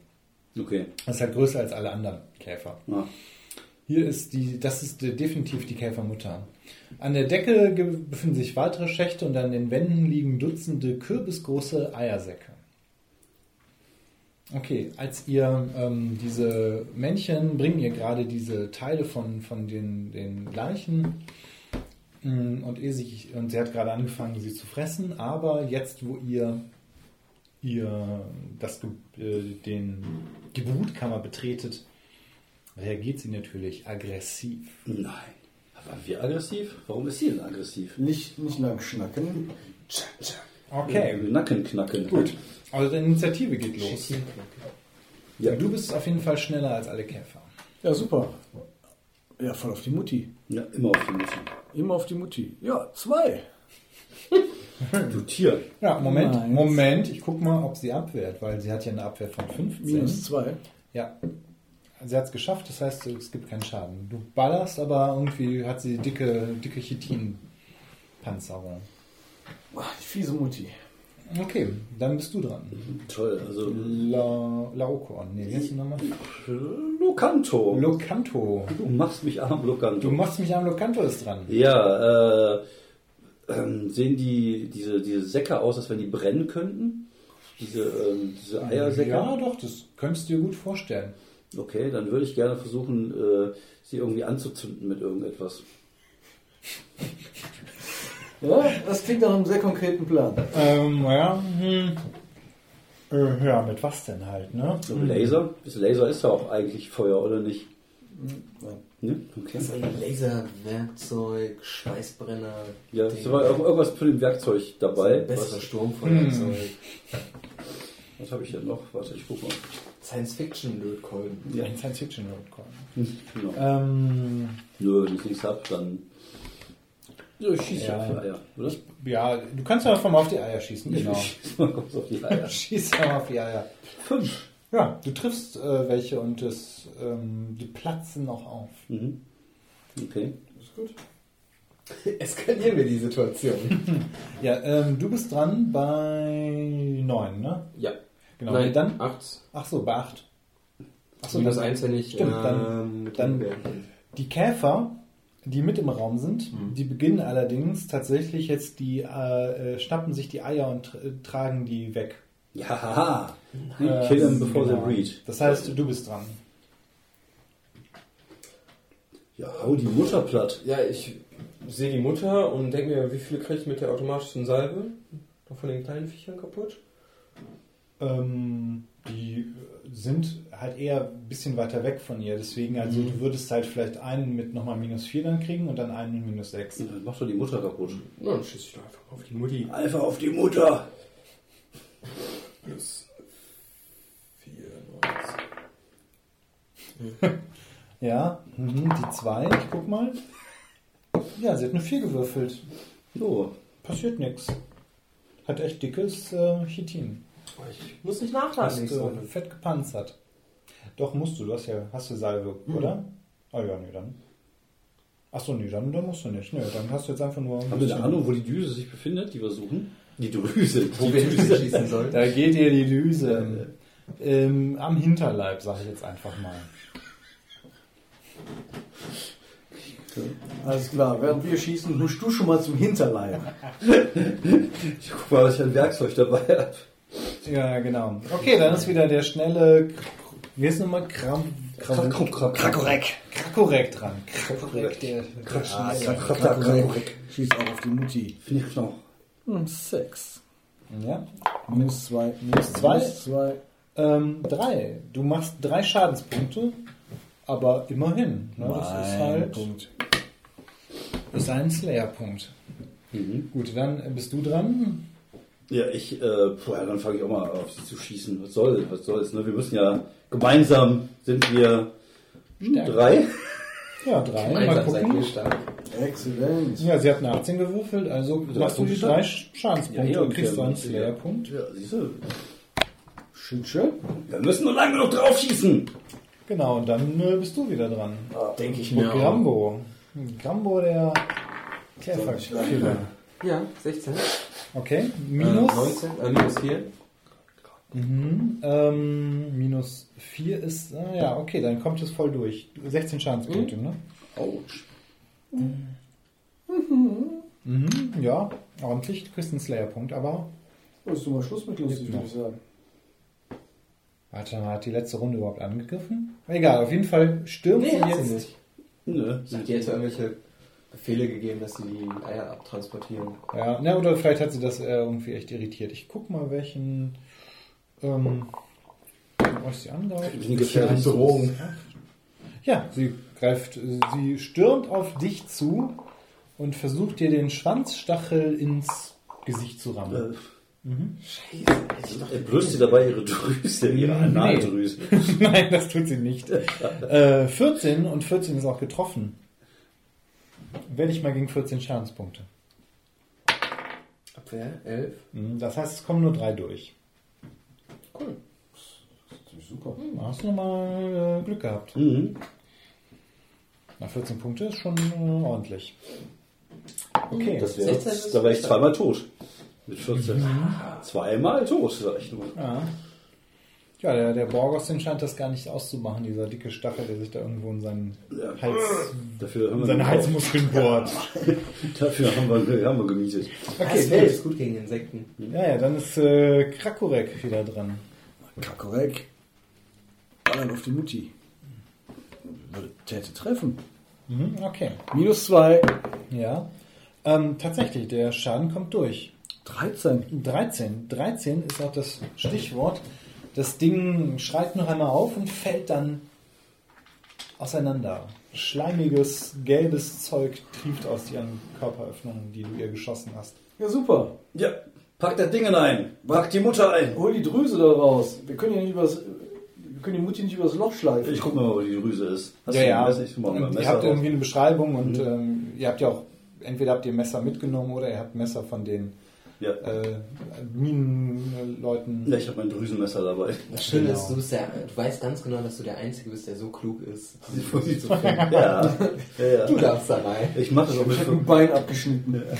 Okay. es ist halt größer als alle anderen Käfer. Ja. Hier ist die, das ist definitiv die Käfermutter. An der Decke befinden sich weitere Schächte und an den Wänden liegen Dutzende kürbisgroße Eiersäcke. Okay, als ihr ähm, diese Männchen bringen ihr gerade diese Teile von, von den, den Leichen Und, ehe sie, und sie hat gerade angefangen, sie zu fressen, aber jetzt, wo ihr, ihr das, äh, den, die Brutkammer betretet, reagiert sie natürlich aggressiv. Nein. Waren wir aggressiv? Warum ist sie denn aggressiv? Nicht, nicht lang schnacken. Okay, Nacken knacken. gut. Also die Initiative geht los. Ja. Du bist auf jeden Fall schneller als alle Käfer. Ja, super. Ja, voll auf die Mutti. Ja, immer auf die Mutti. Immer auf die Mutti. Ja, zwei. [LAUGHS] Du Tier. Ja, Moment, Nice. Moment, ich guck mal, ob sie abwehrt, weil sie hat ja eine Abwehr von 15. Minus zwei. Ja. Sie hat es geschafft, das heißt, es gibt keinen Schaden. Du ballerst, aber irgendwie hat sie dicke, dicke Chitin-Panzerung. Boah, die fiese Mutti. Okay, dann bist du dran. Toll. Also La, Laokorn. Nee, wie heißt die nochmal? Locanto. Locanto. du machst mich arm, Locanto. Du machst mich am Locanto ist dran. Ja, äh, ähm, sehen die diese, diese Säcke aus, als wenn die brennen könnten? Diese, ähm, diese Eiersäcke? Ja, doch, das könntest du dir gut vorstellen. Okay, dann würde ich gerne versuchen, äh, sie irgendwie anzuzünden mit irgendetwas. Ja, das klingt nach einem sehr konkreten Plan. Ähm, ja, hm. Äh, ja, mit was denn halt, ne? So ein Laser? Das Laser ist ja auch eigentlich Feuer, oder nicht? Ne? Okay. Das ist ein Laserwerkzeug, Schweißbrenner. Ja, es Ding. war auch irgendwas für den Werkzeug dabei. Bessere Was, Sturmfeuerzeug. was habe ich denn noch? Warte, ich guck mal. Science-Fiction-Lötkolben. Ja, Ein Science-Fiction-Roadcall. genau. Ähm, Nö, wenn ich nichts hab, dann. Ja, ich schieße Ja. auf die Eier, oder? ja, du kannst ja einfach mal auf die Eier schießen, genau. Ich schieße mal kurz auf die Eier. [LAUGHS] Schieß ja mal auf die Eier. Fünf. Ja, du triffst äh, welche und das, ähm, die platzen noch auf. Mhm. Okay. Ist gut. [LAUGHS] Eskalieren wir die Situation. [LAUGHS] Ja, ähm, du bist dran bei 9, ne? ja. Genau. Nein, dann, acht. ach so, bei 8. Ach so, dann- eins, wenn ich Stimmt, dann- ähm, dann-. Die Käfer, die mit im Raum sind, die beginnen allerdings tatsächlich jetzt die, äh, äh, schnappen sich die Eier und tr- tragen die weg. Ja, haha. Äh, Kill them before genau. they breed. Das heißt, du bist dran. Ja, hau die Mutter platt. Ja, ich sehe die Mutter und denke mir, wie viele kriege ich mit der automatischen Salbe? Noch von den kleinen Viechern kaputt? Ähm, die sind halt eher ein bisschen weiter weg von ihr. Deswegen, also du würdest halt vielleicht einen mit nochmal minus 4 dann kriegen und dann einen mit minus 6. Dann Mach doch die Mutter kaputt. Na, dann schieße ich doch einfach auf die Mutti. Einfach auf die Mutter. Plus 4, 19. [LAUGHS] Ja, mhm, die 2, ich guck mal. Ja, sie hat eine 4 gewürfelt. So. Passiert nichts. Hat echt dickes äh, Chitin. Ich muss nicht nachladen. Hast äh, fett gepanzert. Doch, musst du. Du hast ja hast du Salve, oder? Ah ja, nee, dann. Achso, nee, dann, dann musst du nicht. Nee, dann hast du jetzt einfach nur. ein Haben wir eine Ahnung, wo die Düse sich befindet, die wir suchen? Die Drüse. Wo die wir Düse. schießen sollen. Da geht dir die Düse. Ähm, am Hinterleib, sage ich jetzt einfach mal. Alles klar, während wir schießen, husch du schon mal zum Hinterleib. [LAUGHS] Ich guck mal, was ich an Werkzeug dabei habe. Ja, genau. Okay, dann ist wieder der schnelle. Wie ist nochmal? Kram. Kram Krakorek. Krakorek dran. Krakorek, der. Ah, Krakorek. Schieß auch auf die Mutti. Finde ich noch. Sechs. Ja. Minus zwei. Minus zwei? Minus zwei. Ähm, drei. Du machst drei Schadenspunkte, aber immerhin. Ne? Das ist halt Punkt. ist ein Slayer-Punkt. Mhm. Gut, dann bist du dran. Ja, ich, äh, puh, ja, dann fange ich auch mal auf sie zu schießen. Was soll, was soll's, ne? Wir müssen ja, gemeinsam sind wir Stärker. drei. Ja, drei. Mal Gemeinsam seid ihr stark. Exzellent. Ja, sie hat eine 18 gewürfelt, also machst du die drei Schadenspunkte Ja, und kriegst okay, du einen ja. Slayer-Punkt. Ja, siehst du. Schön, schön. Wir müssen nur lange genug drauf schießen. Genau, und dann äh, bist du wieder dran. Denke ich Mit mir auch. Grambo. Grambo, der Käferkiller. Ja, 16. Okay, Minus? minus. Äh, 19, äh, minus 4. Mhm. Ähm, minus 4 ist. Ah, ja, okay, dann kommt es voll durch. 16 Schadenspunkte, ne? Autsch. Mhm, ja, ordentlich. Du kriegst einen Slayer-Punkt, aber. Wolltest du mal Schluss mit lustig, würde ich sagen. Warte mal, hat die letzte Runde überhaupt angegriffen? Egal, auf jeden Fall stürmt Nee, sie jetzt. nicht. Nö. Sagt ihr jetzt irgendwelche Befehle gegeben, dass sie die Eier abtransportieren. Ja, na, oder vielleicht hat sie das äh, irgendwie echt irritiert. Ich guck mal, welchen. Ähm, was sie angreift. Wie gefährlich Drohung. Ja, sie greift, sie stürmt auf dich zu und versucht dir den Schwanzstachel ins Gesicht zu rammen. Er blößt sie dabei ihre Drüse, ihre Nee. Analdrüse. [LAUGHS] Nein, das tut sie nicht. [LAUGHS] äh, 14 und 14 ist auch getroffen. Werde ich mal gegen 14 Schadenspunkte. Abwehr, 11. Mhm, Das heißt, es kommen nur drei durch. Cool. Das ist super. Da hast du nochmal äh, Glück gehabt. Mhm. Na, 14 Punkte ist schon äh, ordentlich. Okay. Das wär, 16 ist- da wäre ich zweimal tot. Mit 14. Zweimal tot, sag ich nur. Ja, ja der, der Borgos, den scheint das gar nicht auszumachen, dieser dicke Stachel, der sich da irgendwo in seinen, Ja. Hals, Dafür haben in seine Halsmuskeln [LAUGHS] bohrt. [LAUGHS] Dafür haben wir, haben wir gemietet. Okay, Okay, ist gut gegen Insekten. Ja, ja, dann ist äh, Krakorek wieder dran. Kakorek. Ballern auf die Mutti. Würde Täte treffen. Mhm, okay. Minus 2. Ja. Ähm, tatsächlich, der Schaden kommt durch. 13. 13. 13 ist auch das Stichwort. Das Ding schreit noch einmal auf und fällt dann auseinander. Schleimiges, gelbes Zeug trieft aus ihren Körperöffnungen, die du ihr geschossen hast. Ja, super. Ja, pack das Ding ein. Pack die Mutter ein. Hol die Drüse da raus. Wir können ja nicht übers, wir können die Mutti nicht übers Loch schleifen. Ich guck mal, wo die Drüse ist. Hast ja, du ja. Messer? Ich mal, Messer ihr habt raus. irgendwie eine Beschreibung und ähm, ihr habt ja auch, entweder habt ihr Messer mitgenommen oder ihr habt Messer von den Ja. äh, Minenleuten. ja, ich habe mein Drüsenmesser dabei. Das Schöne Genau. ist, du, bist der, du weißt ganz genau, dass du der Einzige bist, der so klug ist, diese Vor Fusi zu [LAUGHS] finden. Ja, ja, ja. Du darfst da rein. Ich mache das auch mit Ich habe ein Bein abgeschnitten. [LAUGHS]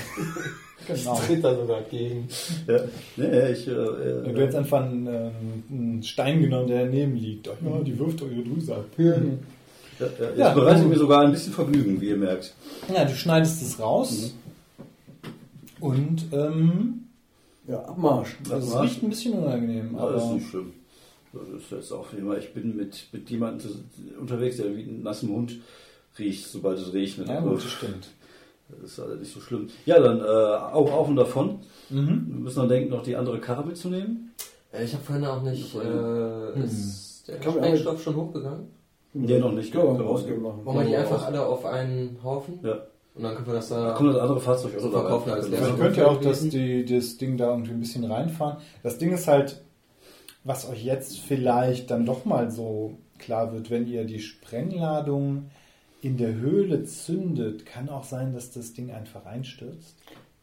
Genau. Tritt da sogar gegen. Ja. Nee, ich, äh, Du äh, hättest einfach einen, ähm, einen Stein genommen, der daneben liegt. Ach ja, die wirft doch ihre Drüse ab. ja, ja, Ja, das bereitet du- mir sogar ein bisschen Vergnügen, wie ihr merkt. Ja, du schneidest es raus und ähm, Ja, Abmarsch. also es Abmarsch. riecht ein bisschen unangenehm, Aber das ist nicht schlimm. Das ist jetzt auch immer, ich bin mit, mit jemandem zu- unterwegs, der wie ein nassen Hund riecht, sobald es regnet. ja, gut, das stimmt. Das ist halt nicht so schlimm. Ja, dann äh, auch auf und davon. Mhm. Wir müssen dann denken, noch die andere Karre mitzunehmen. Äh, Ich habe vorhin auch nicht. Äh, ist der Kann Sprengstoff schon hochgegangen? Nee, noch nicht. Wir rausgehen machen. Wollen wir die einfach alle auf einen Haufen? Ja. Und dann können wir das Da da. kommt das andere Fahrzeug auch So noch verkaufen als. Man könnte ja auch das, die, das Ding da irgendwie ein bisschen reinfahren. Das Ding ist halt, was euch jetzt vielleicht dann doch mal so klar wird, wenn ihr die Sprengladung in der Höhle zündet, kann auch sein, dass das Ding einfach einstürzt.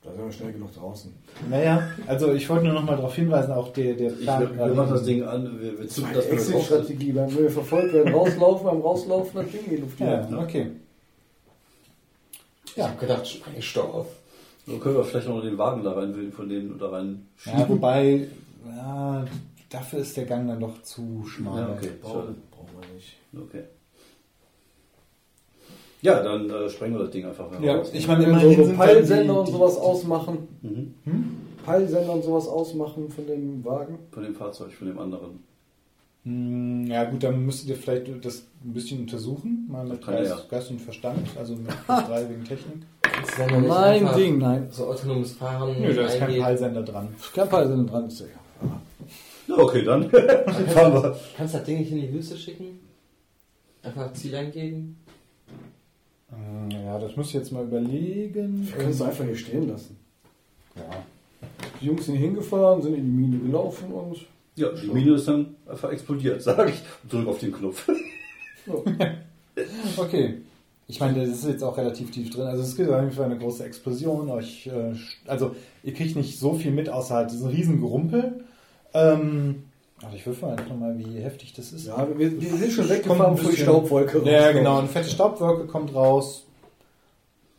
Da sind wir schnell genug draußen. Naja, also ich wollte nur noch mal darauf hinweisen, auch der, der Ich, Plan wir, wir machen das Ding an, wir, wir zünden das. Exit-Strategie. Wenn wir verfolgt werden, rauslaufen, beim Rauslaufen das Ding in die Luft Ja, jagen. Okay. Ich habe gedacht, Sprengstoff. Dann können wir vielleicht noch den Wagen da rein, von denen da rein Ja, wobei, ja, dafür ist der Gang dann doch zu schmal. Ja, okay. Brauchen, brauchen wir nicht. Okay. Ja, dann äh, sprengen wir das Ding einfach mal Ja, raus. ich meine, immerhin so sind Peilsender und die, sowas ausmachen. Mhm. Peilsender und sowas ausmachen von dem Wagen. Von dem Fahrzeug, von dem anderen. Hm, Ja gut, dann müsstet ihr vielleicht das ein bisschen untersuchen, mal mit kann er Geist, ja. Geist und Verstand, also mit [LAUGHS] drei wegen Technik. Du dann noch nicht Mein Ding, nein. So autonomes Fahren. Nö, da ist kein? Peilsender dran. Kein Peilsender dran, ist ja. Ja, okay, dann [LAUGHS] fahren wir. Kannst du das Ding nicht in die Wüste schicken? Einfach Ziel eingeben? Hm, Ja, das müsst ihr jetzt mal überlegen. Wir können es einfach hier stehen lassen. Ja. Die Jungs sind hier hingefahren, sind in die Mine gelaufen und. Ja, die Mine ist dann einfach explodiert, [LAUGHS] sage ich. Und drück auf den Knopf. [LAUGHS] Okay. Ich meine, das ist jetzt auch relativ tief drin. Also es gibt auf jeden Fall eine große Explosion. Euch, äh, also ihr kriegt nicht so viel mit, außer halt diesen riesen Gerumpel. Ähm, also ich würfel einfach mal, wie heftig das ist. Ja, wir, wir sind schon weggefahren, bevor die Staubwolke Ja, rauskommt. genau. Eine fette Staubwolke kommt raus.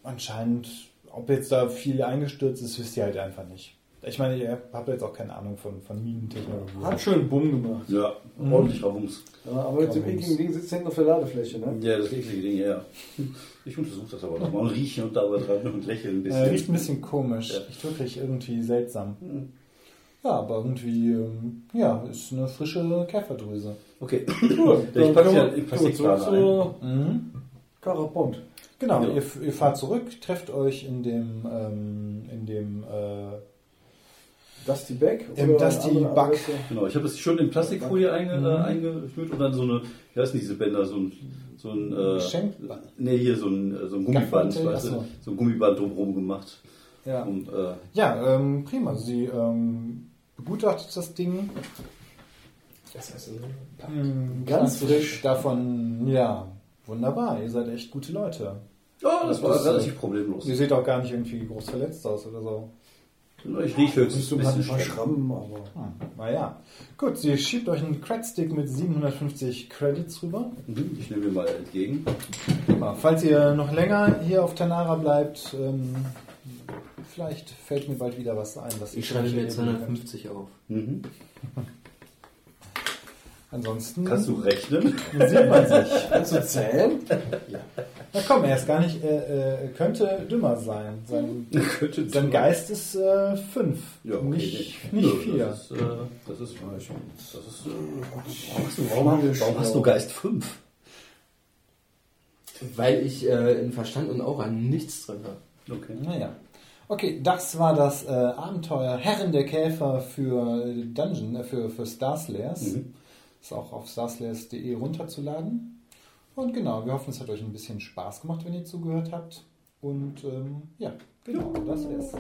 Anscheinend, ob jetzt da viel eingestürzt ist, wisst ihr halt einfach nicht. Ich meine, ihr habt jetzt auch keine Ahnung von, von Minentechnologie. Hat schön Bumm gemacht. Ja, Mhm. ordentlich Rabums. Ja, aber mit dem Komm, ekligen Ding sitzt hinten auf der Ladefläche, ne? Ja, das eklige Ding, ja. Ich untersuche das aber nochmal und rieche und dauer dran und lächle ein Äh, bisschen. riecht ein bisschen komisch. Ja. Riecht wirklich irgendwie seltsam. Mhm. Ja, aber irgendwie, ähm, ja, ist eine frische Käferdrüse. Okay. Cool. [LAUGHS] Ich pack's ja wir zurück zur- Mhm. Karapont. Genau, Ja. ihr, ihr fahrt zurück, trefft euch in dem, ähm, in dem äh, Dusty Back? Im Dusty Bug. Genau, ich habe es schon in Plastikfolie einge, Mhm. äh, eingefüllt und dann so eine, wie heißen diese Bänder, so ein, so ein äh, Geschenkband. Nee, hier so ein, äh, so ein Gummiband, weißt du? So ein Gummiband drumherum gemacht. ja. Um, äh, Ja, ähm, prima. Sie ähm, begutachtet das Ding. Das heißt, Ähm, Ganz sagt sich frisch. Davon, ja, wunderbar. Ihr seid echt gute Leute. ja, das war Das, äh, relativ problemlos. Sie seht auch gar nicht irgendwie groß verletzt aus oder so. Ich rieche höchstens ein bisschen. Schrammen, aber. Hm, naja. Gut, sie schiebt euch einen Credstick mit 750 Credits rüber. Mhm, Ich nehme mir mal entgegen. Falls ihr noch länger hier auf Tanara bleibt, ähm, vielleicht fällt mir bald wieder was ein. Was Ich schreibe mir 250 auf. Mhm. Ansonsten Kannst du rechnen? [LAUGHS] sieht man sich. Kannst du zählen? [LAUGHS] Na komm, er ist gar nicht, äh, äh, könnte dümmer sein. Sein, [LAUGHS] Könnte sein Geist ist 5, Ja, okay, nicht, nee. nicht Nö, 4. Das ist, äh, das ist, das ist äh, warum, hast du, Warum warum, warum hast du Geist 5? Weil ich äh, in Verstand und Aura nichts drin habe. Okay. Naja. Okay, das war das äh, Abenteuer Herren der Käfer für Dungeon, äh, für, für Starslayers. Mhm. Ist auch auf starslayers.de runterzuladen. Und genau, wir hoffen, es hat euch ein bisschen Spaß gemacht, wenn ihr zugehört habt. Und ähm, ja, genau, das wär's.